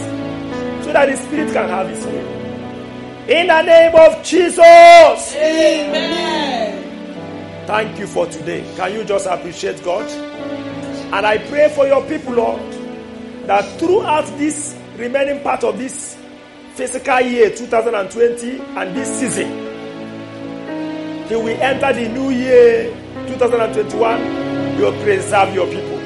so that the Spirit can have His way. In the name of Jesus. Amen. Thank you for today. Can you just appreciate God? And I pray for your people, Lord, that throughout this remaining part of this physical year 2020 and this season, till we enter the new year 2021, you will preserve your people.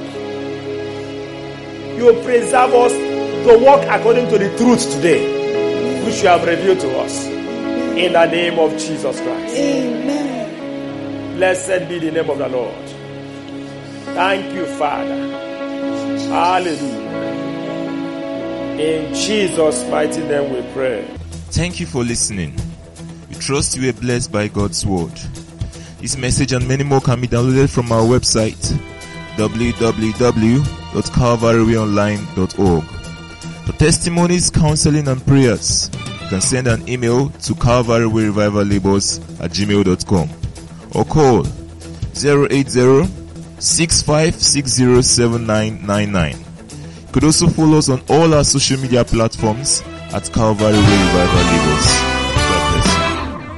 You will preserve us to walk according to the truth today, which you have revealed to us. In the name of Jesus Christ. Amen. Blessed be the name of the Lord. Thank you, Father. Hallelujah. In Jesus' mighty name we pray. Thank you for listening. We trust you were blessed by God's word. This message and many more can be downloaded from our website www.calvaryonline.org. For testimonies, counseling, and prayers, you can send an email to calvarywayrevivalabels at gmail.com or call 080 65607999. Could also follow us on all our social media platforms at Calvary Revival Labels.